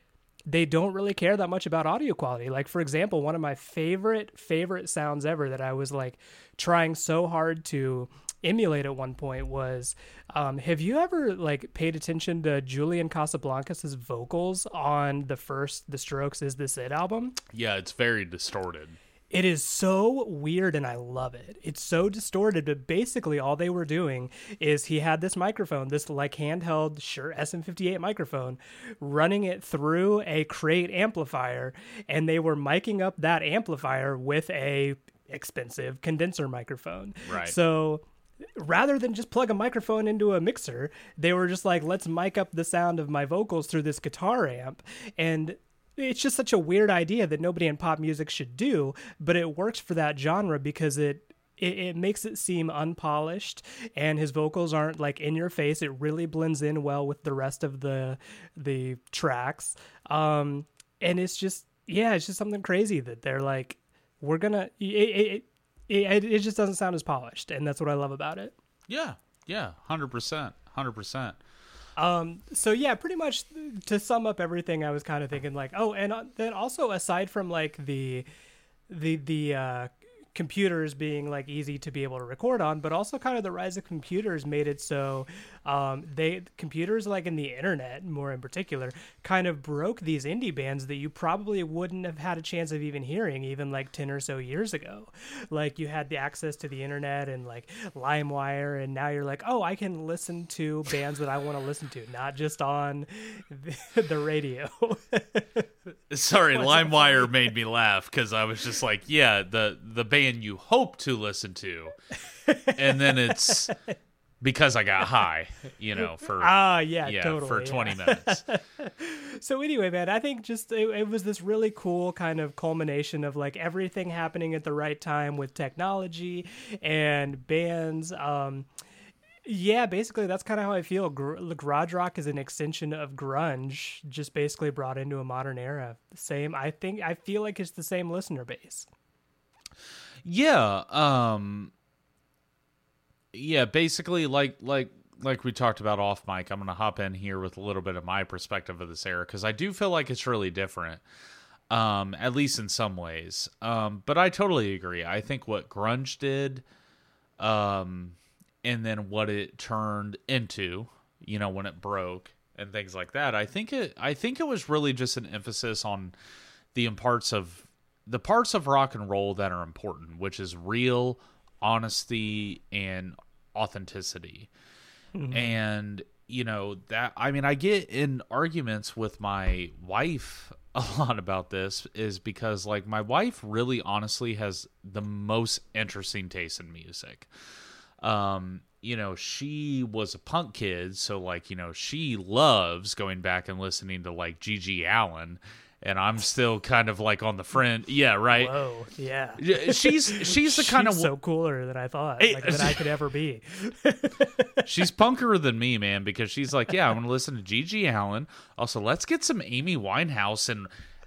they don't really care that much about audio quality. Like for example, one of my favorite favorite sounds ever that I was like trying so hard to emulate at one point was um, have you ever like paid attention to Julian Casablancas's vocals on the first The Strokes Is This It album? Yeah, it's very distorted. It is so weird and I love it. It's so distorted, but basically all they were doing is he had this microphone, this like handheld, Shure, SM58 microphone, running it through a crate amplifier, and they were miking up that amplifier with a expensive condenser microphone. Right. So rather than just plug a microphone into a mixer, they were just like, let's mic up the sound of my vocals through this guitar amp. And it's just such a weird idea that nobody in pop music should do, but it works for that genre because it it, it makes it seem unpolished and his vocals aren't like in your face it really blends in well with the rest of the the tracks um and it's just yeah it's just something crazy that they're like we're gonna it it, it, it just doesn't sound as polished and that's what i love about it Yeah, yeah, hundred percent, hundred percent. Um, so yeah, pretty much to sum up everything, I was kind of thinking like, oh, and uh, then also aside from like the, the the uh, computers being like easy to be able to record on, but also kind of the rise of computers made it so um, they computers like in the internet, more in particular, kind of broke these indie bands that you probably wouldn't have had a chance of even hearing even like ten or so years ago. Like you had the access to the internet and like LimeWire, and now you're like, oh, I can listen to bands that I want to listen to, not just on the, the radio. Sorry, LimeWire made me laugh because I was just like, yeah, the the band you hope to listen to, and then it's because I got high, you know, for ah, yeah, yeah totally, for yeah. twenty minutes. so anyway man i think just it, it was this really cool kind of culmination of like everything happening at the right time with technology and bands um yeah basically that's kind of how i feel Gr- garage rock is an extension of grunge just basically brought into a modern era same i think i feel like it's the same listener base Yeah, um yeah, basically like like like we talked about off mic, I'm going to hop in here with a little bit of my perspective of this era cuz I do feel like it's really different. Um at least in some ways. Um but I totally agree. I think what grunge did um and then what it turned into, you know, when it broke and things like that. I think it I think it was really just an emphasis on the parts of the parts of rock and roll that are important, which is real honesty and authenticity. Mm-hmm. And you know that I mean I get in arguments with my wife a lot about this is because like my wife really honestly has the most interesting taste in music. Um you know, she was a punk kid, so like, you know, she loves going back and listening to like GG Allin and I'm still kind of like on the friend. Yeah, right. Whoa, yeah. She's she's the kind she's of so cooler than I thought like, that I could ever be. she's punker than me, man, because she's like, yeah, I'm gonna listen to GG Allin. Also, let's get some Amy Winehouse and.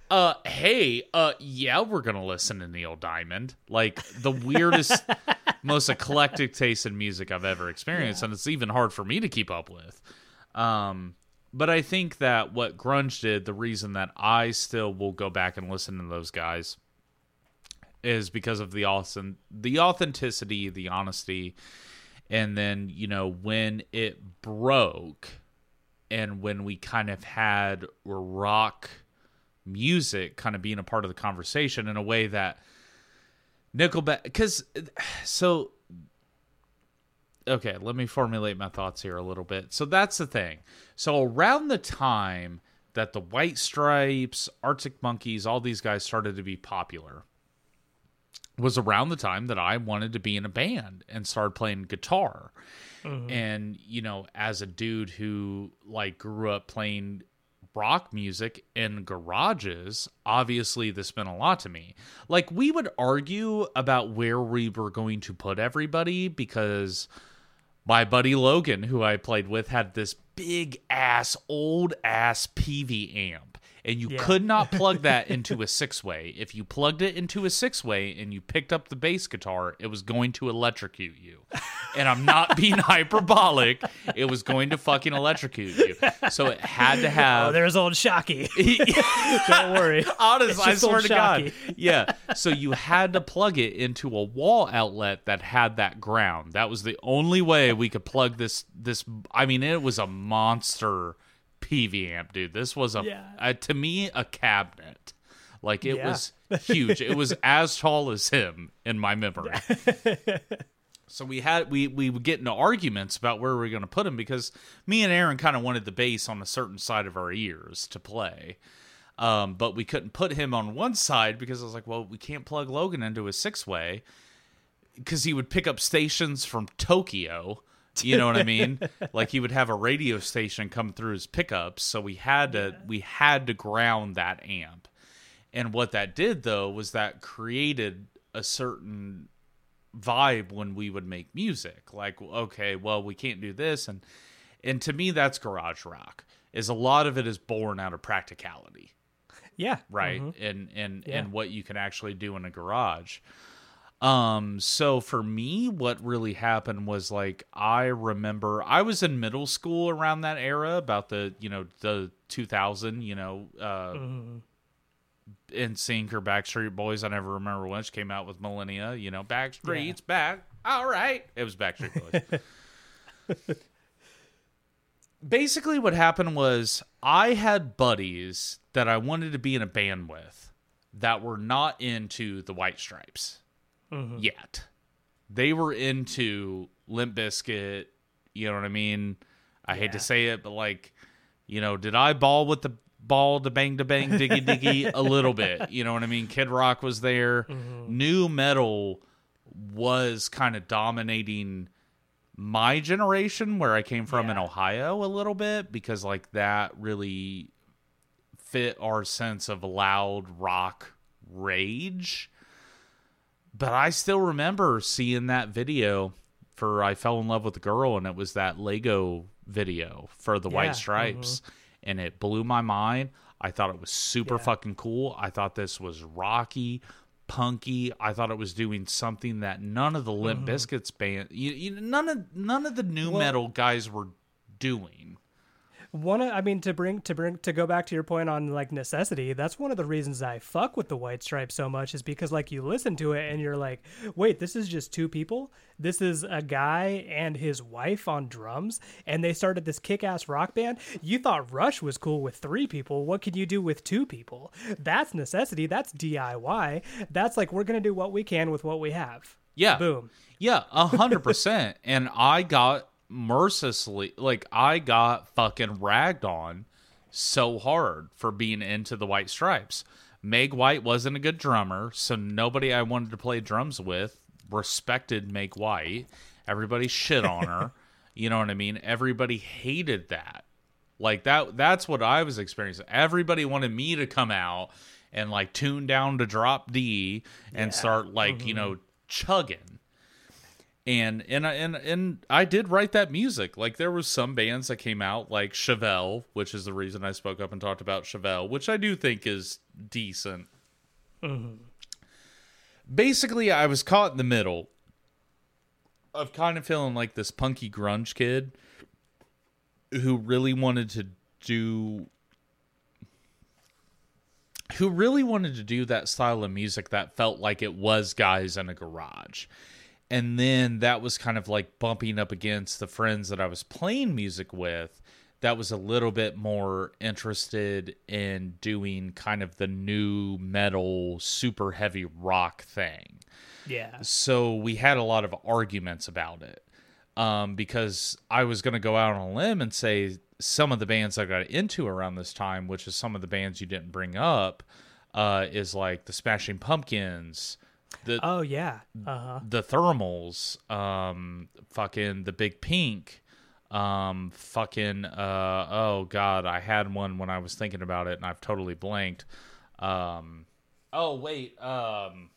Uh, hey, uh, yeah, we're gonna listen to Neil Diamond. Like the weirdest, most eclectic taste in music I've ever experienced, yeah. and it's even hard for me to keep up with. Um, but I think that what grunge did, the reason that I still will go back and listen to those guys, is because of the awesome, the authenticity, the honesty, and then you know when it broke, and when we kind of had rock music kind of being a part of the conversation in a way that Nickelback, because so okay, let me formulate my thoughts here a little bit. So that's the thing. So around the time that the White Stripes, Arctic Monkeys, all these guys started to be popular was around the time that I wanted to be in a band and started playing guitar. Mm-hmm. And you know, as a dude who like grew up playing rock music in garages, obviously this meant a lot to me. Like we would argue about where we were going to put everybody because my buddy Logan, who I played with, had this big ass, old ass Peavey amp and you yeah. could not plug that into a six way. If you plugged it into a six way and you picked up the bass guitar, it was going to electrocute you. And I'm not being hyperbolic. It was going to fucking electrocute you. So it had to oh, have. Oh, there's old Shocky. Don't worry. Honestly, I swear to God. Yeah. So you had to plug it into a wall outlet that had that ground. That was the only way we could plug this. This. I mean, it was a monster Peavey amp, dude. This was a, yeah. a to me a cabinet. Like it yeah. was huge. it was as tall as him in my memory. so we had we we would get into arguments about where we are going to put him because me and Aaron kind of wanted the bass on a certain side of our ears to play. Um, but we couldn't put him on one side because I was like, well, we can't plug Logan into a six way because he would pick up stations from Tokyo you know what I mean? like he would have a radio station come through his pickups, so we had to yeah. we had to ground that amp. And what that did though was that created a certain vibe when we would make music. Like, okay, well, we can't do this and and to me that's garage rock. Is a lot of it is born out of practicality. Yeah. Right? Mm-hmm. And and yeah. and what you can actually do in a garage. Um, so for me, what really happened was like I remember I was in middle school around that era, about the you know the 2000, you know, uh, mm-hmm. NSYNC or Backstreet Boys. I never remember which came out with Millennia. You know, Backstreet's yeah. back. All right, it was Backstreet Boys. Basically, what happened was I had buddies that I wanted to be in a band with that were not into the White Stripes mm-hmm. yet. They were into Limp Bizkit. You know what I mean? I yeah. hate to say it, but like, you know, did I ball with the ball to bang to bang diggy diggy a little bit? You know what I mean? Kid Rock was there. Mm-hmm. Nu metal was kind of dominating my generation where I came from yeah. in Ohio a little bit because like that really fit our sense of loud rock rage. But I still remember seeing that video for I Fell in Love with a Girl, and it was that Lego video for the yeah, White Stripes, mm-hmm. and it blew my mind. I thought it was super yeah. fucking cool. I thought this was rocky, punky. I thought it was doing something that none of the Limp Bizkits band, you, you, none of none of the nu metal guys were doing. One of, i mean to bring to bring to go back to your point on like necessity that's one of the reasons i fuck with the white stripe so much is because like you listen to it and you're like wait this is just two people? This is a guy and his wife on drums and they started this kick-ass rock band? You thought rush was cool with three people. What can you do with two people? That's necessity. That's diy that's like we're gonna do what we can with what we have. Yeah. boom. Yeah, a hundred percent. And I got mercilessly like I got fucking ragged on so hard for being into the White Stripes. Meg White wasn't a good drummer, so nobody I wanted to play drums with respected Meg White. Everybody shit on her. you know what I mean? Everybody hated that. Like that that's what I was experiencing. Everybody wanted me to come out and like tune down to drop D and start like, you mm-hmm. know, chugging and and I- and and I did write that music. Like there was some bands that came out, like Chevelle, which is the reason I spoke up and talked about Chevelle, which I do think is decent. Mm-hmm. Basically, I was caught in the middle of kind of feeling like this punky grunge kid who really wanted to do who really wanted to do that style of music that felt like it was guys in a garage. And then that was kind of like bumping up against the friends that I was playing music with that was a little bit more interested in doing kind of the nu metal, super heavy rock thing. Yeah. So we had a lot of arguments about it um, because I was going to go out on a limb and say some of the bands I got into around this time, which is some of the bands you didn't bring up, uh, is like the Smashing Pumpkins, the oh yeah uh-huh the Thermals, um, fucking the Big Pink, um, fucking uh, oh god, I had one when I was thinking about it and I've totally blanked. Um, oh wait, um,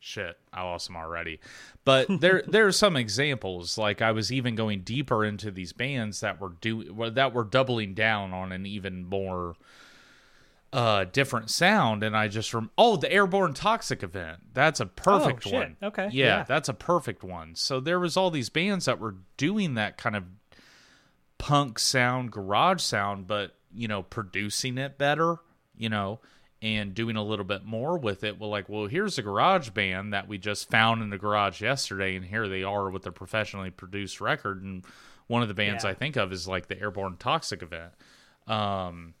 shit, I lost them already. But there there are some examples. Like I was even going deeper into these bands that were do that were doubling down on an even more uh different sound and i just rem- oh the airborne toxic event. That's a perfect Oh, one. Okay, yeah, yeah. that's a perfect one. So there was all these bands that were doing that kind of punk sound garage sound but you know producing it better you know and doing a little bit more with it. Well like well here's a garage band that we just found in the garage yesterday and here they are with a professionally produced record and one of the bands Yeah. i think of is like the airborne toxic event. Um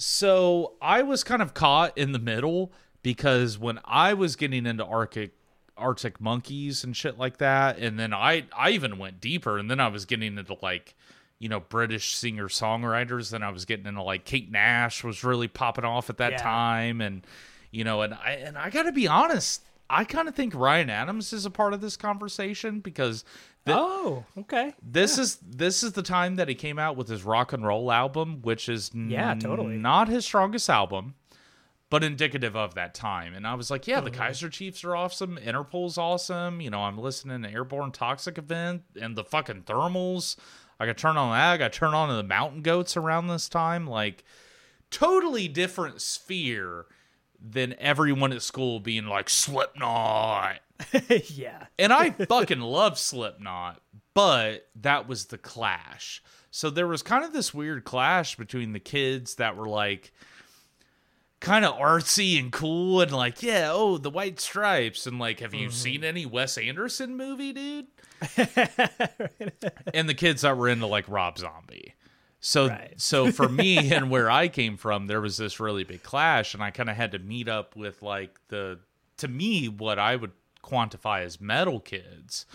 so I was kind of caught in the middle because when I was getting into Arctic Arctic Monkeys and shit like that, and then I I even went deeper, and then I was getting into like you know British singer songwriters. Then I was getting into like Kate Nash was really popping off at that Yeah. time, and you know, and I and I got to be honest, I kind of think Ryan Adams is a part of this conversation because the, oh okay this is this is the time that he came out with his rock and roll album, which is Yeah, n- totally. not his strongest album, but indicative of that time. And I was like, yeah, Mm-hmm. the Kaiser Chiefs are awesome, Interpol's awesome. You know, I'm listening to Airborne Toxic Event and the fucking Thermals. I got turn on that. I got turn on to the Mountain Goats around this time. Like, totally different sphere than everyone at school being like Slipknot. yeah And I fucking love Slipknot, but that was the clash. So there was kind of this weird clash between the kids that were like kind of artsy and cool and like, yeah, oh, the white stripes and like, have you Mm-hmm. seen any Wes Anderson movie, dude? and the kids that were into like Rob Zombie. So Right. so for me and where I came from, there was this really big clash, and I kind of had to meet up with like the to me what I would quantify as metal kids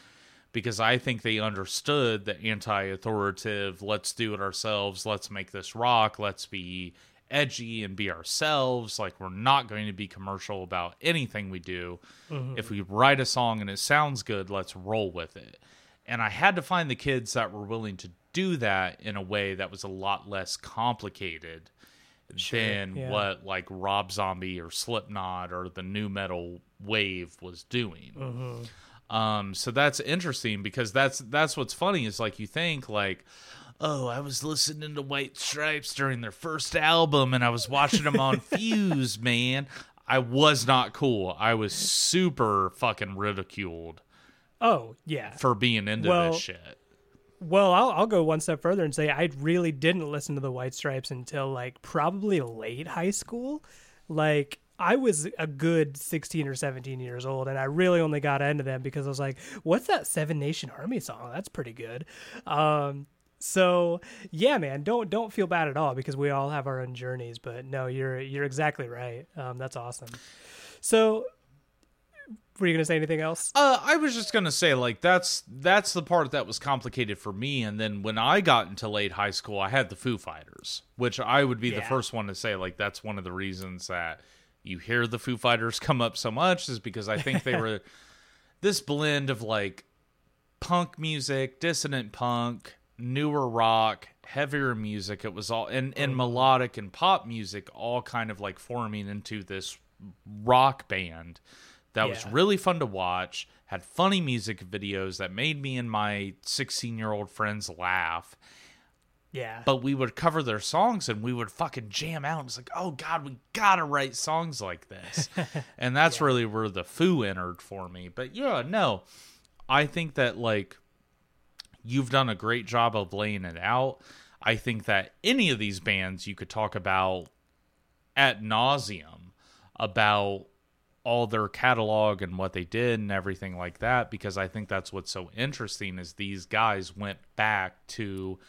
because I think they understood the anti-authoritative, let's do it ourselves, let's make this rock, let's be edgy and be ourselves, like we're not going to be commercial about anything we do. Mm-hmm. If we write a song and it sounds good, let's roll with it. And I had to find the kids that were willing to do that in a way that was a lot less complicated than yeah. what like Rob Zombie or Slipknot or the nu metal wave was doing. Um, so that's interesting because that's that's what's funny is like you think like, oh, I was listening to White Stripes during their first album and I was watching them on Fuse, man. I was not cool. I was super fucking ridiculed Oh yeah. for being into Well, this shit. Well, I'll, I'll go one step further and say I really didn't listen to the White Stripes until like probably late high school. Like I was a good 16 or 17 years old and I really only got into them because I was like, what's that Seven Nation Army song? That's pretty good. Um so yeah, man, don't don't feel bad at all because we all have our own journeys. But no, you're you're exactly right. Um, that's awesome. So, were you gonna say anything else? Uh, I was just gonna say, like that's that's the part that was complicated for me. And then when I got into late high school, I had the Foo Fighters, which I would be the first one to say, like that's one of the reasons that you hear the Foo Fighters come up so much is because I think they were this blend of like punk music, dissonant punk, newer rock, heavier music. It was all and and melodic and pop music, all kind of like forming into this rock band that was really fun to watch. Had funny music videos that made me and my 16 year old friends laugh. Yeah. But we would cover their songs and we would fucking jam out. It's like, oh God, we gotta write songs like this. and that's really where the foo entered for me. But yeah, no. I think that like you've done a great job of laying it out. I think that any of these bands you could talk about at nauseum about all their catalog and what they did and everything like that because I think that's what's so interesting is these guys went back to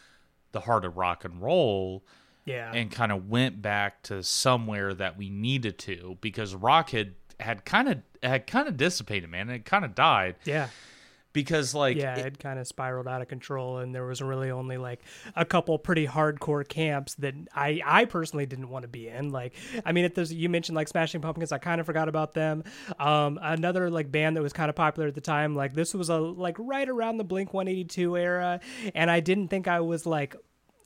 the heart of rock and roll yeah. and kind of went back to somewhere that we needed to because rock had had kind of had kind of dissipated man it kind of died yeah. Because like yeah, it- it, kind of spiraled out of control, and there was really only like a couple pretty hardcore camps that I I personally didn't want to be in. Like, I mean, if there's you mentioned like Smashing Pumpkins, I kind of forgot about them. Um, another like band that was kind of popular at the time, like this was a like right around the Blink 182 era, and I didn't think I was like,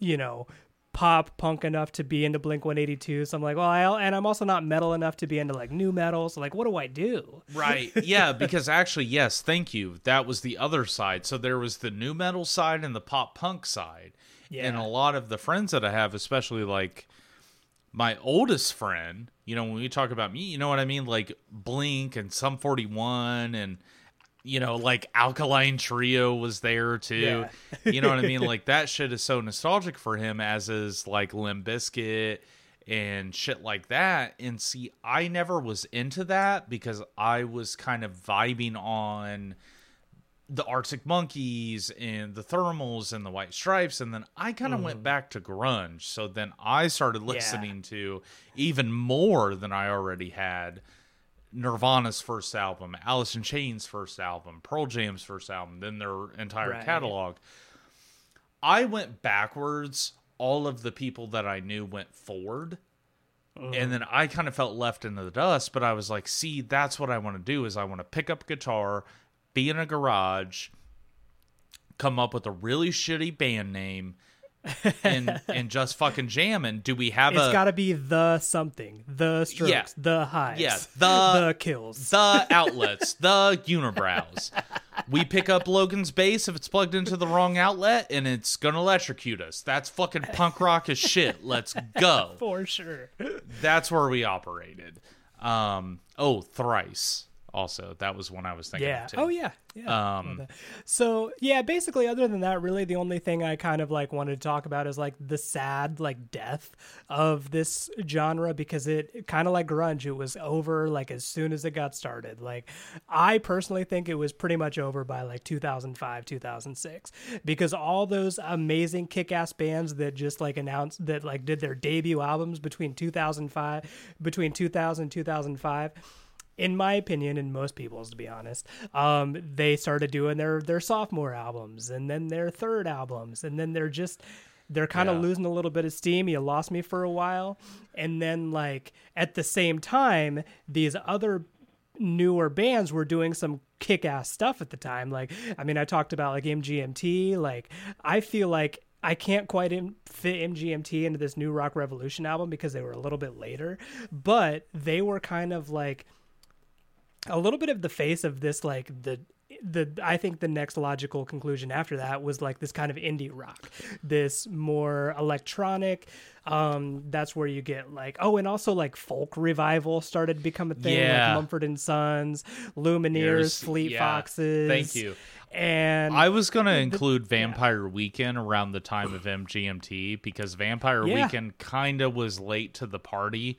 you know. Pop punk enough to be into Blink 182, so I'm like, well, I and I'm also not metal enough to be into like nu metal. So like, what do I do? Right. Yeah, because actually, yes, thank you. That was the other side. So there was the nu metal side and the pop punk side. And a lot of the friends that I have, especially like my oldest friend, you know, when we talk about me, you know what I mean? Like Blink and Sum 41 and you know, like Alkaline Trio was there too. you know what I mean? Like that shit is so nostalgic for him, as is like Limp Bizkit and shit like that. And see, I never was into that because I was kind of vibing on the Arctic Monkeys and the Thermals and the White Stripes, and then I kind of went mm-hmm. back to grunge. So then I started listening to even more than I already had. Nirvana's first album, Alice in Chains' first album, Pearl Jam's first album, then their entire Right. catalog. I went backwards. All of the people that I knew went forward. Uh-huh. And then I kind of felt left in the dust, but I was like, see, that's what I want to do is I want to pick up guitar, be in a garage, come up with a really shitty band name, and and just fucking jam. And do we have It's a got to be the something, the strokes, Yeah. the highs, Yeah, the- the kills. the outlets, the unibrows. We pick up Logan's bass if it's plugged into the wrong outlet, and it's gonna electrocute us. That's fucking punk rock as shit. Let's go. for sure. That's where we operated. Um, oh, thrice. Also, that was one I was thinking Yeah. of too. Oh yeah. Yeah. Um, So yeah, basically, other than that, really, the only thing I kind of like wanted to talk about is like the sad like death of this genre because it kind of like grunge, it was over like as soon as it got started. Like I personally think it was pretty much over by like 2005, 2006 because all those amazing kick-ass bands that just like announced that like did their debut albums between 2005 between 2000 and 2005 in my opinion, and most people's to be honest, um, they started doing their their sophomore albums and then their third albums, and then they're just they're kind of Yeah. losing a little bit of steam. You lost me for a while, and then like at the same time, these other newer bands were doing some kick-ass stuff at the time like i mean i talked about like mgmt like i feel like I can't quite im- fit MGMT into this new Rock Revolution album because they were a little bit later, but they were kind of like a little bit of the face of this like the the I think the next logical conclusion after that was like this kind of indie rock, this more electronic. Um, that's where you get like oh, and also like folk revival started to become a thing. Yeah. Like Mumford and Sons, Lumineers, Fleet yeah. Foxes. Thank you. And I was going to include Vampire Weekend around the time of MGMT because Vampire Yeah. Weekend kind of was late to the party,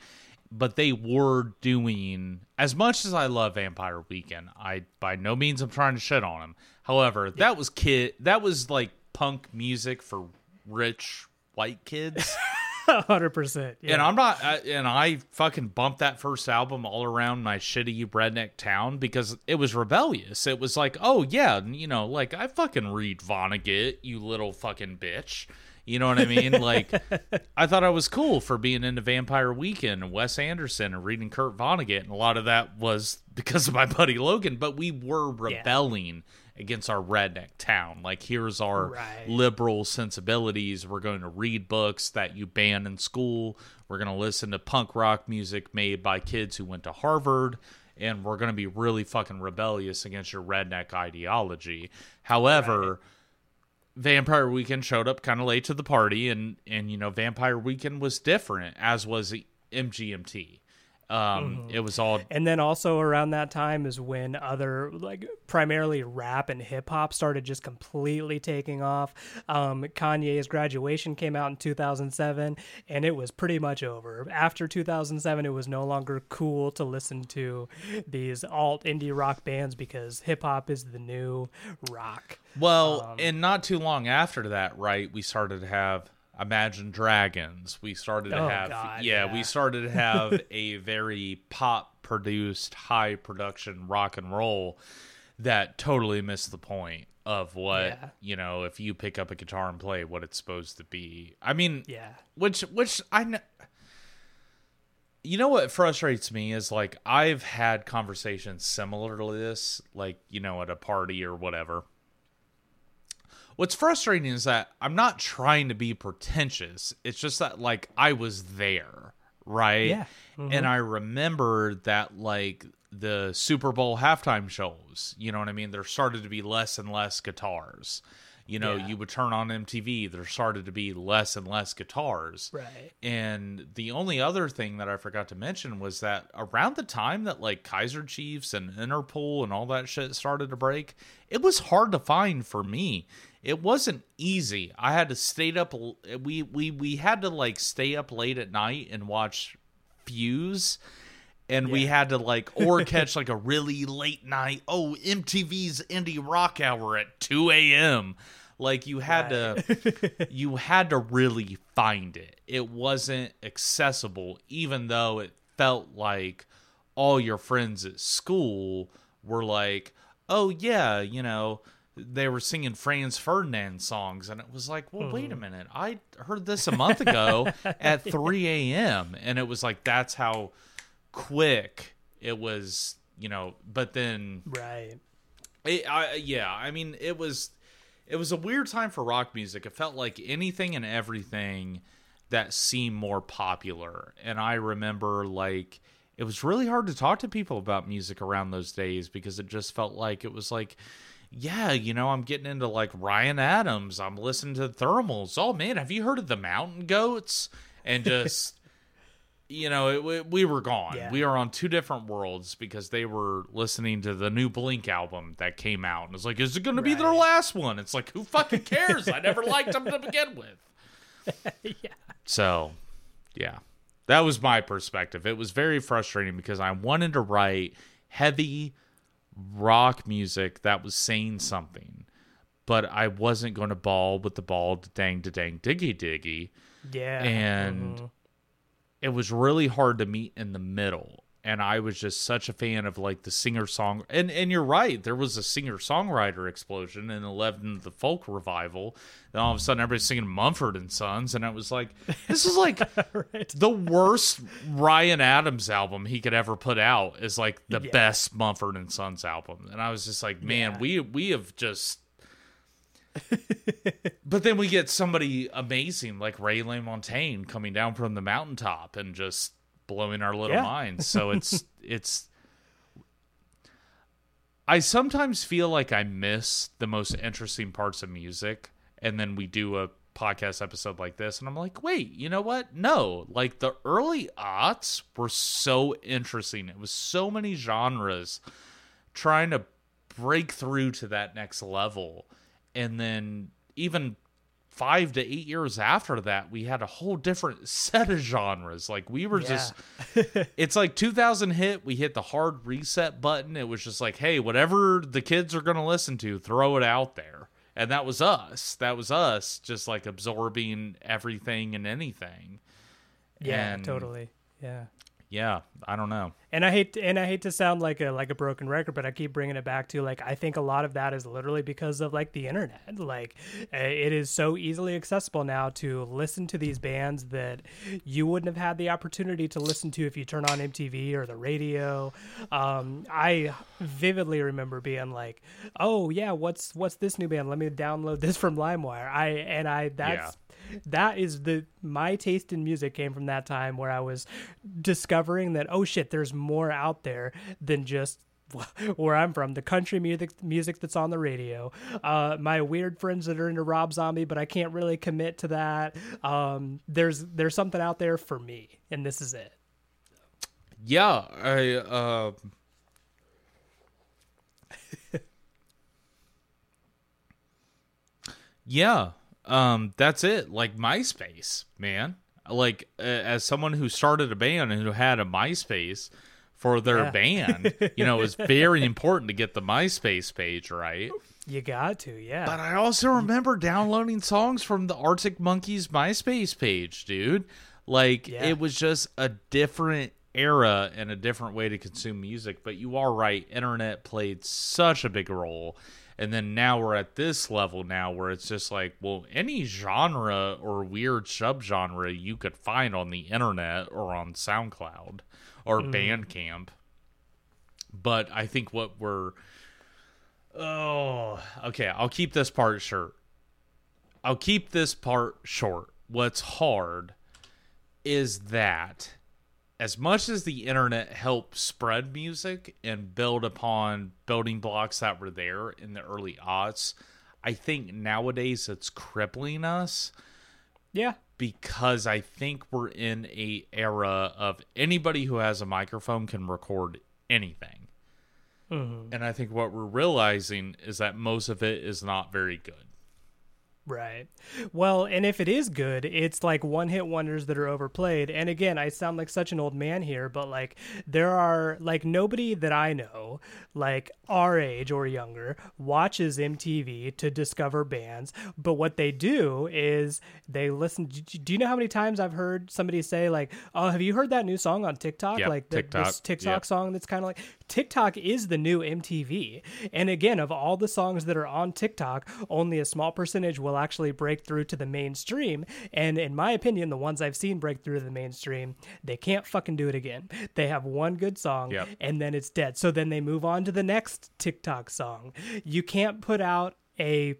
but they were doing as much as I love Vampire Weekend. I by no means I'm trying to shit on them. However, that was kid that was like punk music for rich white kids. hundred percent. And I'm not, I, and I fucking bumped that first album all around my shitty redneck town because it was rebellious. It was like, oh yeah, you know, like I fucking read Vonnegut, you little fucking bitch. You know what I mean? Like, I thought I was cool for being into Vampire Weekend and Wes Anderson and reading Kurt Vonnegut, and a lot of that was because of my buddy Logan. But we were rebelling against our redneck town. Like, here's our Right. liberal sensibilities. We're going to read books that you ban in school. We're going to listen to punk rock music made by kids who went to Harvard. And we're going to be really fucking rebellious against your redneck ideology. However, Vampire Weekend showed up kind of late to the party, and and you know Vampire Weekend was different, as was MGMT. Um, It was all And then also around that time is when other like primarily rap and hip hop started just completely taking off. Um, Kanye's graduation came out in 2007, and it was pretty much over. After 2007, it was no longer cool to listen to these alt indie rock bands because hip hop is the new rock. Well, and not too long after that, right? We started to have Imagine Dragons. We started to Oh, have God, yeah, yeah. we started to have a very pop produced, high production rock and roll that totally missed the point of what, Yeah. you know, if you pick up a guitar and play what it's supposed to be. I mean, Yeah. which which I kn- you know what frustrates me is like I've had conversations similar to this, like you know at a party or whatever. What's frustrating is that I'm not trying to be pretentious. It's just that like I was there, right? Yeah. And mm-hmm. I remember that like the Super Bowl halftime shows, you know what I mean? There started to be less and less guitars. You know, Yeah. you would turn on MTV, there started to be less and less guitars. Right. And the only other thing that I forgot to mention was that around the time that like Kaiser Chiefs and Interpol and all that shit started to break, it was hard to find for me. It wasn't easy. I had to stay up we we we had to like stay up late at night and watch Fuse and we had to like or catch like a really late night oh mtv's indie rock hour at 2 a.m like you had to you had to really find it. It wasn't accessible even though it felt like all your friends at school were like oh yeah you know they were singing Franz Ferdinand songs, and it was like, well, wait a oh. minute. I heard this a month ago at 3 a.m., and it was like, that's how quick it was, you know. But then, Right. it, I, yeah, I mean, it was it was a weird time for rock music. It felt like anything and everything that seemed more popular, and I remember like it was really hard to talk to people about music around those days because it just felt like it was like. Yeah, you know, I'm getting into like Ryan Adams. I'm listening to Thermals. Oh man, have you heard of the Mountain Goats? And just you know, it, we, we were gone. Yeah. We are on two different worlds because they were listening to the new Blink album that came out, and it's like, is it going to be their last one? It's like, who fucking cares? I never liked them to begin with. yeah. So, yeah, that was my perspective. It was very frustrating because I wanted to write heavy rock music that was saying something, but I wasn't going to ball with the ball dang to dang diggy diggy Yeah. and Mhm. it was really hard to meet in the middle and i was just such a fan of like the singer song and and you're right there was a singer songwriter explosion in 11 the folk revival then all of a sudden everybody's singing mumford and sons and i was like this is like right. the worst ryan adams album he could ever put out is like the Yeah. best mumford and sons album and i was just like man Yeah. we we have just but then we get somebody amazing like Ray LaMontagne coming down from the mountaintop and just blowing our little Yeah. minds. So it's it's I sometimes feel like I miss the most interesting parts of music, and then we do a podcast episode like this, and I'm like, wait, you know what? No, like the early aughts were so interesting. It was so many genres trying to break through to that next level, and then even five to eight years after that, we had a whole different set of genres. Like we were Yeah. just it's like 2000 hit we hit the hard reset button it was just like hey whatever the kids are going to listen to throw it out there and that was us that was us just like absorbing everything and anything Yeah, And- totally. Yeah. yeah i don't know And I hate and I hate to sound like a like a broken record, but I keep bringing it back to like I think a lot of that is literally because of like the internet. Like uh, it is so easily accessible now to listen to these bands that you wouldn't have had the opportunity to listen to if you turn on MTV or the radio. Um, I vividly remember being like, "Oh yeah, what's what's this new band? Let me download this from LimeWire." I and I that's that is the my taste in music came from that time where I was discovering that oh shit, there's more out there than just where I'm from, the country music music that's on the radio. Uh, my weird friends that are into Rob Zombie, but I can't really commit to that. Um, there's there's something out there for me, and this is it. yeah i uh yeah um that's it like myspace man like uh, as someone who started a band and who had a myspace for their Yeah. band you know it was very important to get the myspace page right You got to, yeah. but I also remember downloading songs from the Arctic Monkeys MySpace page, dude. Like Yeah. it was just a different era and a different way to consume music. But you are right, internet played such a big role. And then now we're at this level now where it's just like, well, any genre or weird subgenre you could find on the internet or on SoundCloud or hmm. Bandcamp. But I think what we're Oh, okay. I'll keep this part short. I'll keep this part short. What's hard is that as much as the internet helped spread music and build upon building blocks that were there in the early aughts, I think nowadays it's crippling us yeah, because I think we're in a era of anybody who has a microphone can record anything. Mm-hmm. And I think what we're realizing is that most of it is not very good. Right. Well, and if it is good, it's like one hit wonders that are overplayed. And again, I sound like such an old man here, but like there are like nobody that I know, like our age or younger, watches MTV to discover bands. But what they do is they listen. Do you know how many times I've heard somebody say, like, oh, have you heard that new song on TikTok? Yep, like the, TikTok. this TikTok Yep. song that's kind of like TikTok is the new MTV. And again, of all the songs that are on TikTok, only a small percentage will actually break through to the mainstream. And in my opinion, the ones I've seen break through to the mainstream, they can't fucking do it again. They have one good song Yep. and then it's dead. So then they move on to the next TikTok song. You can't put out a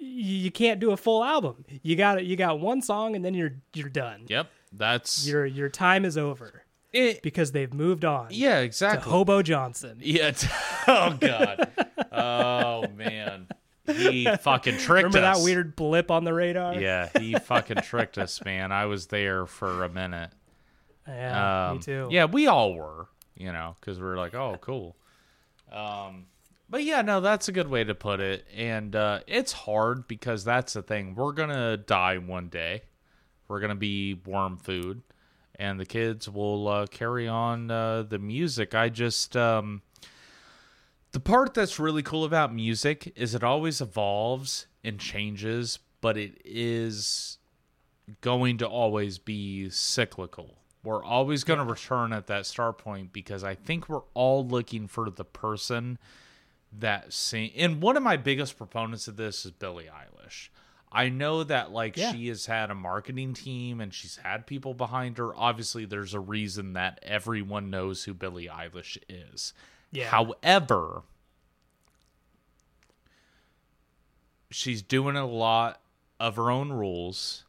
you can't do a full album. You got you got one song and then you're you're done. Yep, that's Your your time is over it. because they've moved on Yeah, exactly. Hobo Johnson. yeah. t- oh god. oh man. He fucking tricked us. Remember us. that weird blip on the radar? Yeah, he fucking tricked us, man. I was there for a minute. Yeah, Um, me too. Yeah, we all were, you know, because we were like, oh, cool. Um, but yeah, no, that's a good way to put it. And uh, it's hard because that's the thing. We're gonna die one day. We're gonna be worm food, and the kids will uh, carry on uh, the music. I just um, the part that's really cool about music is it always evolves and changes, but it is going to always be cyclical. We're always going to return at that start point because I think we're all looking for the person that sing. And one of my biggest proponents of this is Billie Eilish. I know that like Yeah. she has had a marketing team and she's had people behind her. Obviously, there's a reason that everyone knows who Billie Eilish is. Yeah. However, she's doing a lot of her own rules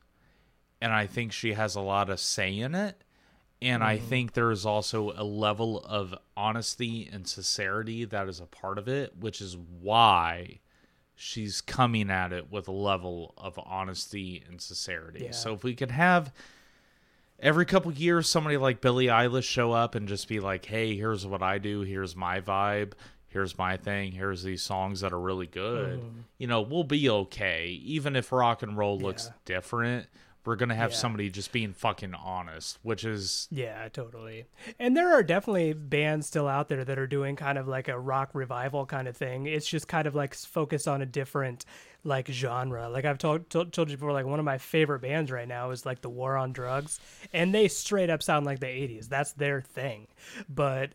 and I think she has a lot of say in it. and I mm-hmm. think there is also a level of honesty and sincerity that is a part of it, which is why she's coming at it with a level of honesty and sincerity. Yeah. So if we could have every couple years somebody like Billie Eilish show up and just be like, "Hey, here's what I do. Here's my vibe. Here's my thing. Here's these songs that are really good." Mm-hmm. You know, we'll be okay even if rock and roll looks Yeah. different. We're going to have Yeah. somebody just being fucking honest, which is Yeah, totally. And there are definitely bands still out there that are doing kind of like a rock revival kind of thing. It's just kind of like focused on a different like genre. Like I've told told, told you before, like one of my favorite bands right now is like the War on Drugs, and they straight up sound like the '80s. That's their thing. But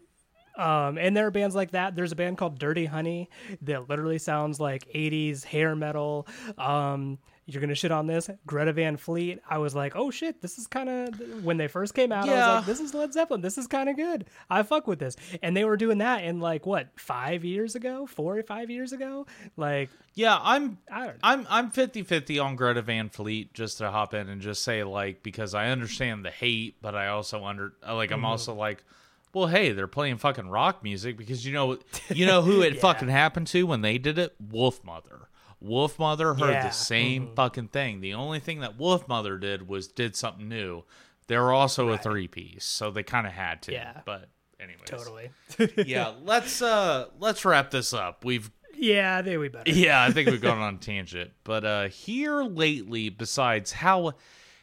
um, and there are bands like that. There's a band called Dirty Honey that literally sounds like 80s hair metal. Um, you're gonna shit on this, Greta Van Fleet. I was like, oh shit, this is kind of when they first came out. I Yeah. was like, this is Led Zeppelin. This is kind of good. I fuck with this. And they were doing that in like what five years ago, four or five years ago. Like Yeah, I'm I don't. I'm I'm 50-50 on Greta Van Fleet just to hop in and just say like because I understand the hate, but I also under like Mm-hmm. I'm also like well, hey, they're playing fucking rock music because you know you know who it fucking happened to when they did it? Wolfmother. Wolfmother heard Yeah, the same fucking thing. The only thing that Wolfmother did was did something new. They're also a three piece, so they kind of had to. Yeah. But anyways, Totally. yeah. Let's uh let's wrap this up. We've yeah, they we better. yeah, I think we've gone on a tangent. But uh here lately, besides how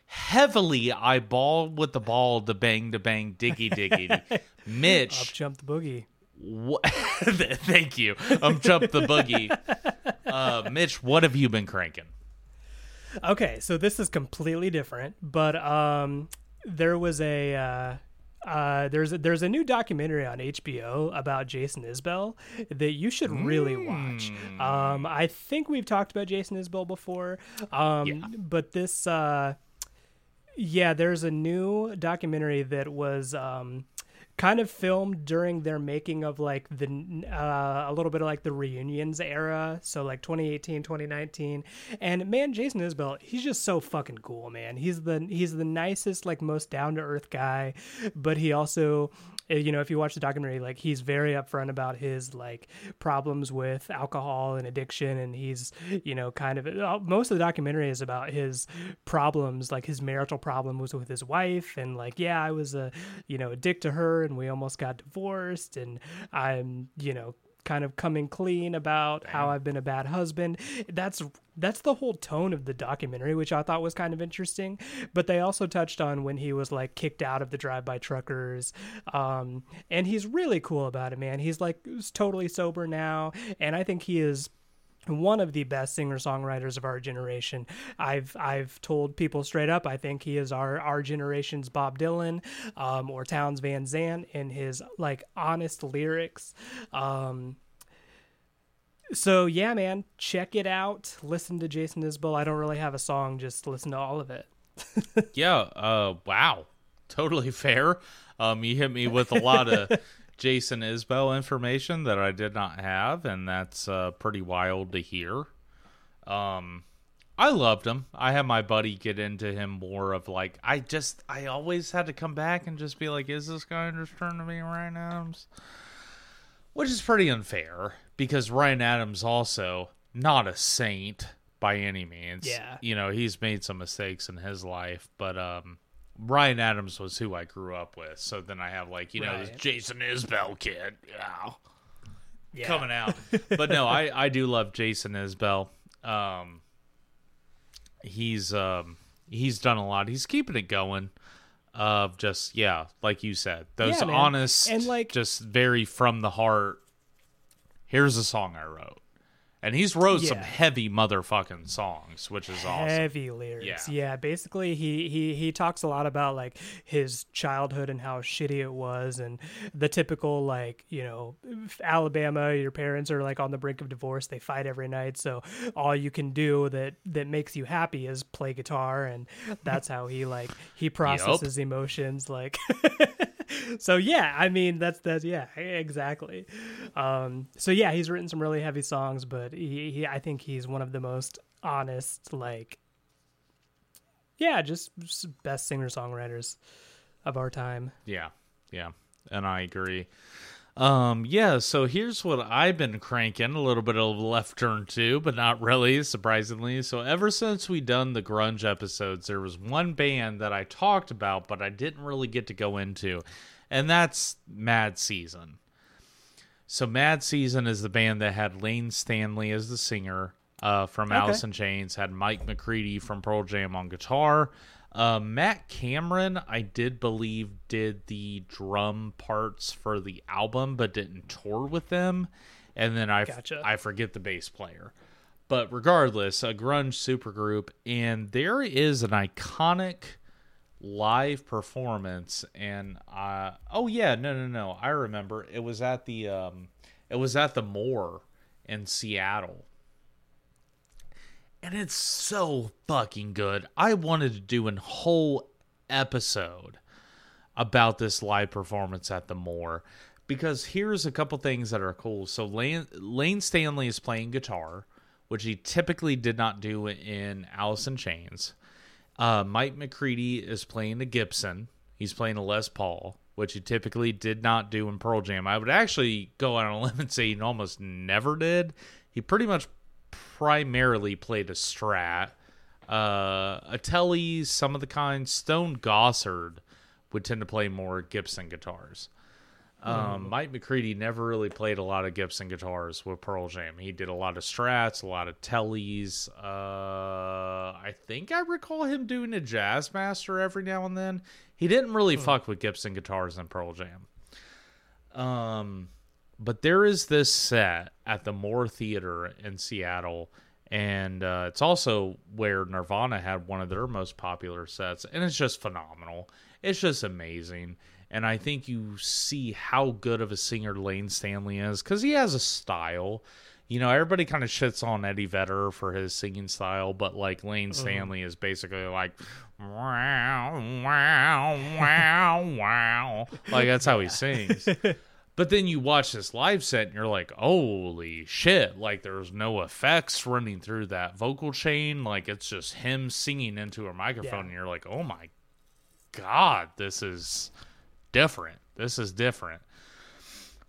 heavily I ball with the ball to bang to bang diggy diggy, Mitch Up Mitch, jump the boogie. Wha- thank you. I'm um, jump the boogie. Uh, Mitch, what have you been cranking? Okay, so this is completely different, but um, there was a uh, uh, there's a, there's a new documentary on HBO about Jason Isbell that you should really watch. Um, I think we've talked about Jason Isbell before, um, Yeah. but this uh, yeah, there's a new documentary that was um, kind of filmed during their making of like the uh, a little bit of like the reunions era so like 2018 2019 and man jason isbell he's just so fucking cool man. He's the he's the nicest like most down to earth guy but he also you know if you watch the documentary like he's very upfront about his like problems with alcohol and addiction and he's you know kind of uh, most of the documentary is about his problems like his marital problem was with his wife and like yeah i was a you know a dick to her and we almost got divorced and i'm you know kind of coming clean about how I've been a bad husband. That's that's the whole tone of the documentary, which I thought was kind of interesting. But they also touched on when he was like kicked out of the drive-by truckers, um, and he's really cool about it, man. He's like he's totally sober now, and I think he is one of the best singer songwriters of our generation. I've I've told people straight up I think he is our our generation's Bob Dylan um, or Townes Van Zandt in his like honest lyrics. Um, so yeah, man, check it out. Listen to Jason Isbell. I don't really have a song, just listen to all of it. Yeah. Uh. Wow. Totally fair. Um. You hit me with a lot of Jason Isbell information that I did not have, and that's uh, pretty wild to hear. Um. I loved him. I had my buddy get into him more of like I just I always had to come back and just be like, is this guy just trying to be Ryan Adams? Which is pretty unfair because Ryan Adams also not a saint by any means. Yeah. You know, he's made some mistakes in his life, but um Ryan Adams was who I grew up with. So then I have like, you know, this Jason Isbell kid. Yeah Yeah. coming out. but no, I I do love Jason Isbell. Um, he's um he's done a lot. He's keeping it going. Of just yeah, like you said, those Yeah, honest And, like- just very from the heart. Here's a song I wrote, and he's wrote some heavy motherfucking songs, which is awesome. Heavy lyrics. Yeah. Yeah. basically he, he he talks a lot about like his childhood and how shitty it was and the typical like, you know, Alabama, your parents are like on the brink of divorce, they fight every night, so all you can do that that makes you happy is play guitar and that's how he like he processes emotions like so yeah i mean that's that's yeah exactly um so yeah he's written some really heavy songs but he, he i think he's one of the most honest like yeah just best singer songwriters of our time. Yeah, yeah, and I agree. Um, yeah, so here's what I've been cranking a little bit of left turn too, but not really, surprisingly. So ever since we done the grunge episodes, there was one band that I talked about, but I didn't really get to go into, and that's Mad Season. So Mad Season is the band that had Layne Staley as the singer uh, from Okay. Alice in Chains, had Mike McCready from Pearl Jam on guitar. Uh, Matt Cameron, I did believe, did the drum parts for the album, but didn't tour with them. And then I, Gotcha. I forget the bass player. But regardless, a grunge supergroup, and there is an iconic live performance and uh oh yeah no no no i remember it was at the um it was at the moore in seattle and it's so fucking good i wanted to do a whole episode about this live performance at the moore because here's a couple things that are cool so layne, layne staley is playing guitar which he typically did not do in alice in chains uh, Mike McCready is playing the Gibson. He's playing a Les Paul, which he typically did not do in Pearl Jam. I would actually go on a limb and say he almost never did. He pretty much primarily played a Strat. Uh, a Tele, some of the kind. Stone Gossard would tend to play more Gibson guitars. Um, Mike McCready never really played a lot of Gibson guitars with Pearl Jam. He did a lot of Strats, a lot of Tellys. Uh, I think I recall him doing a Jazzmaster every now and then. He didn't really fuck with Gibson guitars in Pearl Jam. Um, but there is this set at the Moore Theater in Seattle, and uh, it's also where Nirvana had one of their most popular sets, and it's just phenomenal. It's just amazing, and I think you see how good of a singer Layne Staley is because he has a style. You know, everybody kind of shits on Eddie Vedder for his singing style, but like Layne Staley is basically like wow, wow, wow, wow. Like that's how he sings. But then you watch this live set and you're like, holy shit. Like there's no effects running through that vocal chain. Like it's just him singing into a microphone. Yeah. And you're like, oh my God, this is different. This is different.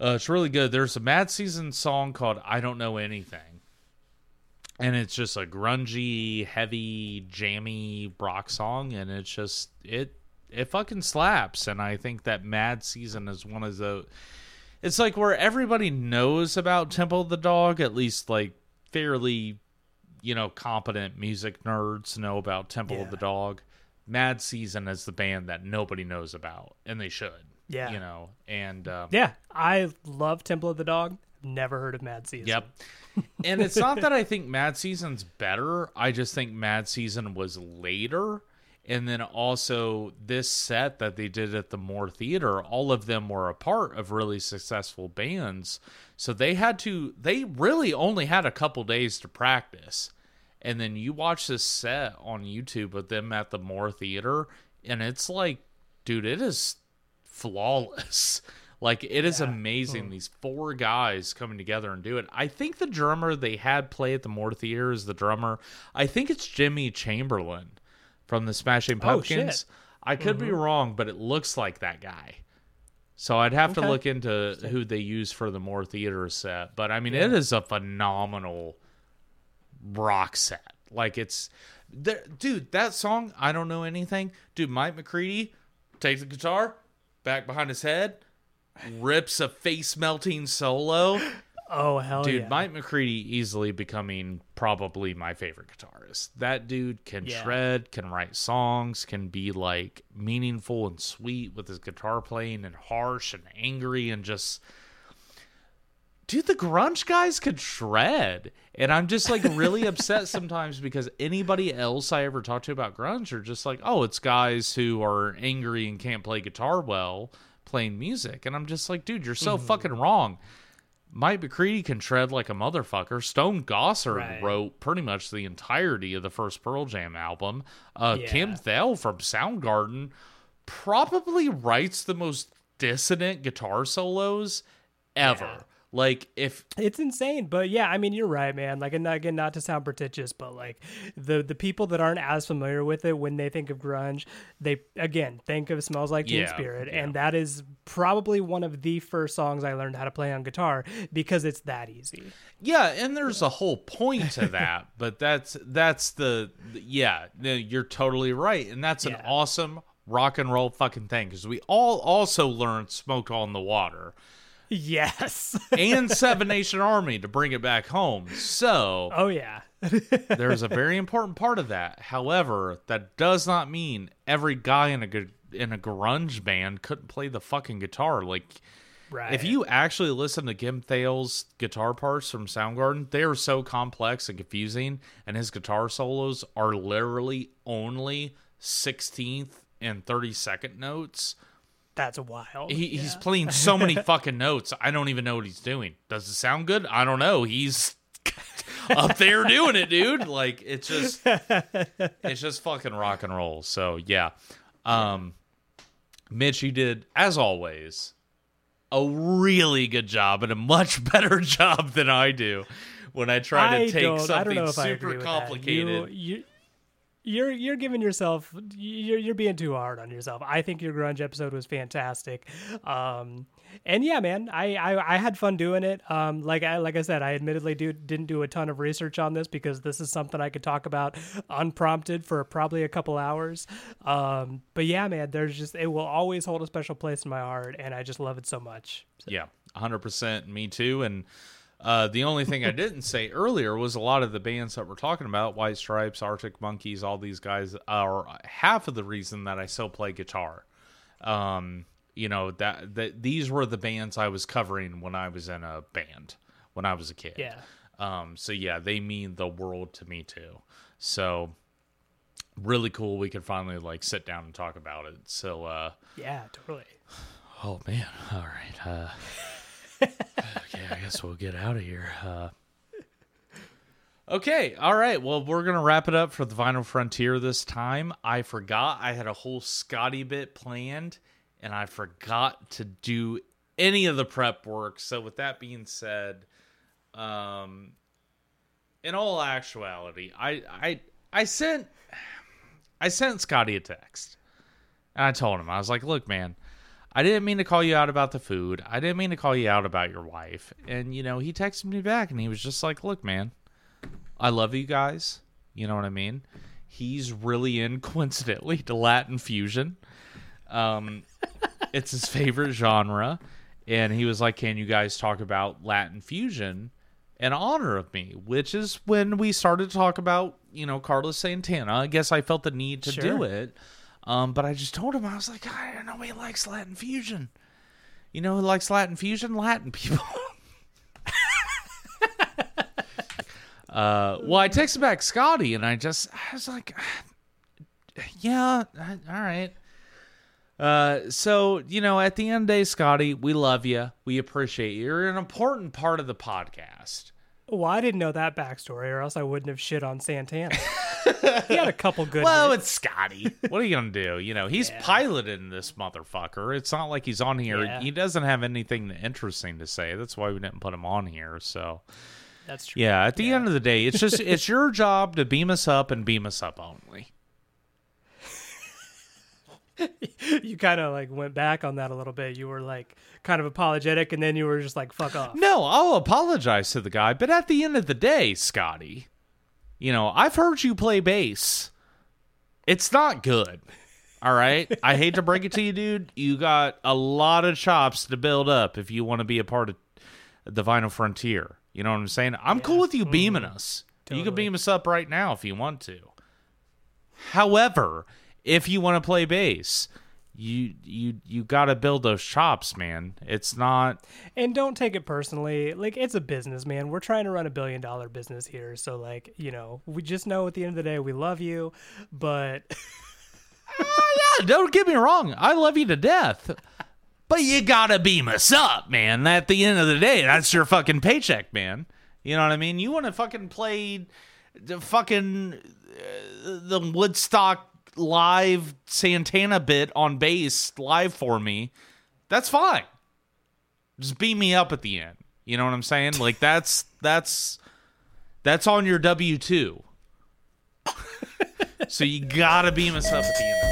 Uh, it's really good. There's a Mad Season song called I Don't Know Anything. And it's just a grungy, heavy, jammy rock song. And it's just, it, it fucking slaps. And I think that Mad Season is one of the, it's like where everybody knows about Temple of the Dog, at least like fairly, you know, competent music nerds know about Temple of the Dog. Mad Season is the band that nobody knows about, and they should. Yeah. You know, and um, Yeah, I love Temple of the Dog. Never heard of Mad Season. Yep. and it's not that I think Mad Season's better. I just think Mad Season was later. And then also this set that they did at the Moore Theater, all of them were a part of really successful bands. So they had to they really only had a couple days to practice. And then you watch this set on YouTube with them at the Moore Theater, and it's like, dude, it is flawless. Like it is amazing. Hmm. These four guys coming together and do it. I think the drummer they had play at the Moore Theater is the drummer. I think it's Jimmy Chamberlin from the Smashing Oh, Pumpkins. shit. I could be mm-hmm. wrong, but it looks like that guy. So I'd have to look into who they use for the Moore Theater set. But I mean, it is a phenomenal rock set. Like it's, there, dude. That song, I don't know anything. Dude, Mike McCready takes the guitar back behind his head, rips a face melting solo. Oh hell Dude, yeah. Mike McCready easily becoming probably my favorite guitarist. That dude can Yeah. shred, can write songs, can be like meaningful and sweet with his guitar playing and harsh and angry and just Dude, the grunge guys could shred. And I'm just like really upset sometimes because anybody else I ever talk to about grunge are just like, oh, it's guys who are angry and can't play guitar well playing music. And I'm just like, dude, you're so mm-hmm. fucking wrong. Mike McCready can tread like a motherfucker. Stone Gossard Right. wrote pretty much the entirety of the first Pearl Jam album. Uh, Kim Yeah. Thale from Soundgarden probably writes the most dissonant guitar solos ever. Like if It's insane, but yeah, I mean, you're right, man. Like, and again, not to sound pretentious, but like the the people that aren't as familiar with it when they think of grunge, they again think of "Smells Like Teen Yeah, Spirit," yeah. and that is probably one of the first songs I learned how to play on guitar because it's that easy. Yeah, and there's a whole point to that, but that's that's the yeah, you're totally right, and that's an Yeah. awesome rock and roll fucking thing because we all also learned "Smoke on the Water" Yes. and Seven Nation Army to bring it back home. So oh yeah. there's a very important part of that. However, that does not mean every guy in a gu- in a grunge band couldn't play the fucking guitar. Like right. if you actually listen to Kim Thayil's guitar parts from Soundgarden, they are so complex and confusing, and his guitar solos are literally only 16th and 32nd notes. That's wild. He, He's playing so many fucking notes. I don't even know what he's doing. Does it sound good? I don't know. He's up there doing it, dude. Like it's just it's just fucking rock and roll. So yeah. Um Mitch, you did, as always, a really good job and a much better job than I do when I try to I take don't, I don't something know if I agree super complicated. You, you, you're you're giving yourself you're you're being too hard on yourself. I think your grunge episode was fantastic, um, and yeah, man, I, I I had fun doing it. Um, like I like I said, I admittedly do didn't do a ton of research on this because this is something I could talk about unprompted for probably a couple hours. Um, but yeah, man, there's just it will always hold a special place in my heart, and I just love it so much. Yeah, 100% me too. And uh, the only thing I didn't say earlier was a lot of the bands that we're talking about, White Stripes, Arctic Monkeys, all these guys are half of the reason that I still play guitar. Um, you know, that, that these were the bands I was covering when I was in a band when I was a kid. Yeah. Um, so yeah, they mean the world to me too. So really cool we could finally like sit down and talk about it. So uh Yeah, totally. Oh man! All right. Uh, okay, I guess we'll get out of here. Uh, okay. All right. Well, we're gonna wrap it up for the Vinyl Frontier this time. I forgot I had a whole Scotty bit planned, and I forgot to do any of the prep work. So, with that being said, um, in all actuality, I I I sent I sent Scotty a text. And I told him, I was like, look, man, I didn't mean to call you out about the food. I didn't mean to call you out about your wife. And, you know, he texted me back and he was just like, look, man, I love you guys. You know what I mean? He's really in, coincidentally, to Latin fusion. Um, it's his favorite genre. And he was like, can you guys talk about Latin fusion in honor of me? Which is when we started to talk about, you know, Carlos Santana. I guess I felt the need to do Sure. it. Um, but I just told him I was like, I don't know he likes Latin fusion. You know who likes Latin fusion? Latin people. uh, well, I texted back Scotty, and I just I was like, yeah, all right. Uh, so you know, at the end of the day, Scotty, we love you. We appreciate you. You're an important part of the podcast. Well, I didn't know that backstory, or else I wouldn't have shit on Santana. he had a couple good. Well, hits. it's Scotty. What are you gonna do? You know, he's piloting this motherfucker. It's not like he's on here. Yeah. He doesn't have anything interesting to say. That's why we didn't put him on here. So that's true. yeah, at the end of the day, it's just it's your job to beam us up and beam us up only. You kind of like went back on that a little bit. You were like kind of apologetic, and then you were just like, "Fuck off." No, I'll apologize to the guy, but at the end of the day, Scotty, you know, I've heard you play bass. It's not good. All right. I hate to break it to you, dude. You got a lot of chops to build up if you want to be a part of the Vinyl Frontier. You know what I'm saying? I'm cool with you beaming mm-hmm. us. You can beam us up right now if you want to. However, if you want to play bass, you you you got to build those chops, man. It's not And don't take it personally. Like it's a business, man. We're trying to run a billion dollar business here, so like you know, we just know at the end of the day we love you, but yeah, don't get me wrong. I love you to death. But you gotta beam us up, man. At the end of the day, that's your fucking paycheck, man. You know what I mean? You want to fucking play the fucking uh, the Woodstock live Santana bit on bass live for me. That's fine. Just beam me up at the end. You know what I'm saying? Like that's that's that's on your W two. so you gotta beam us up at the end.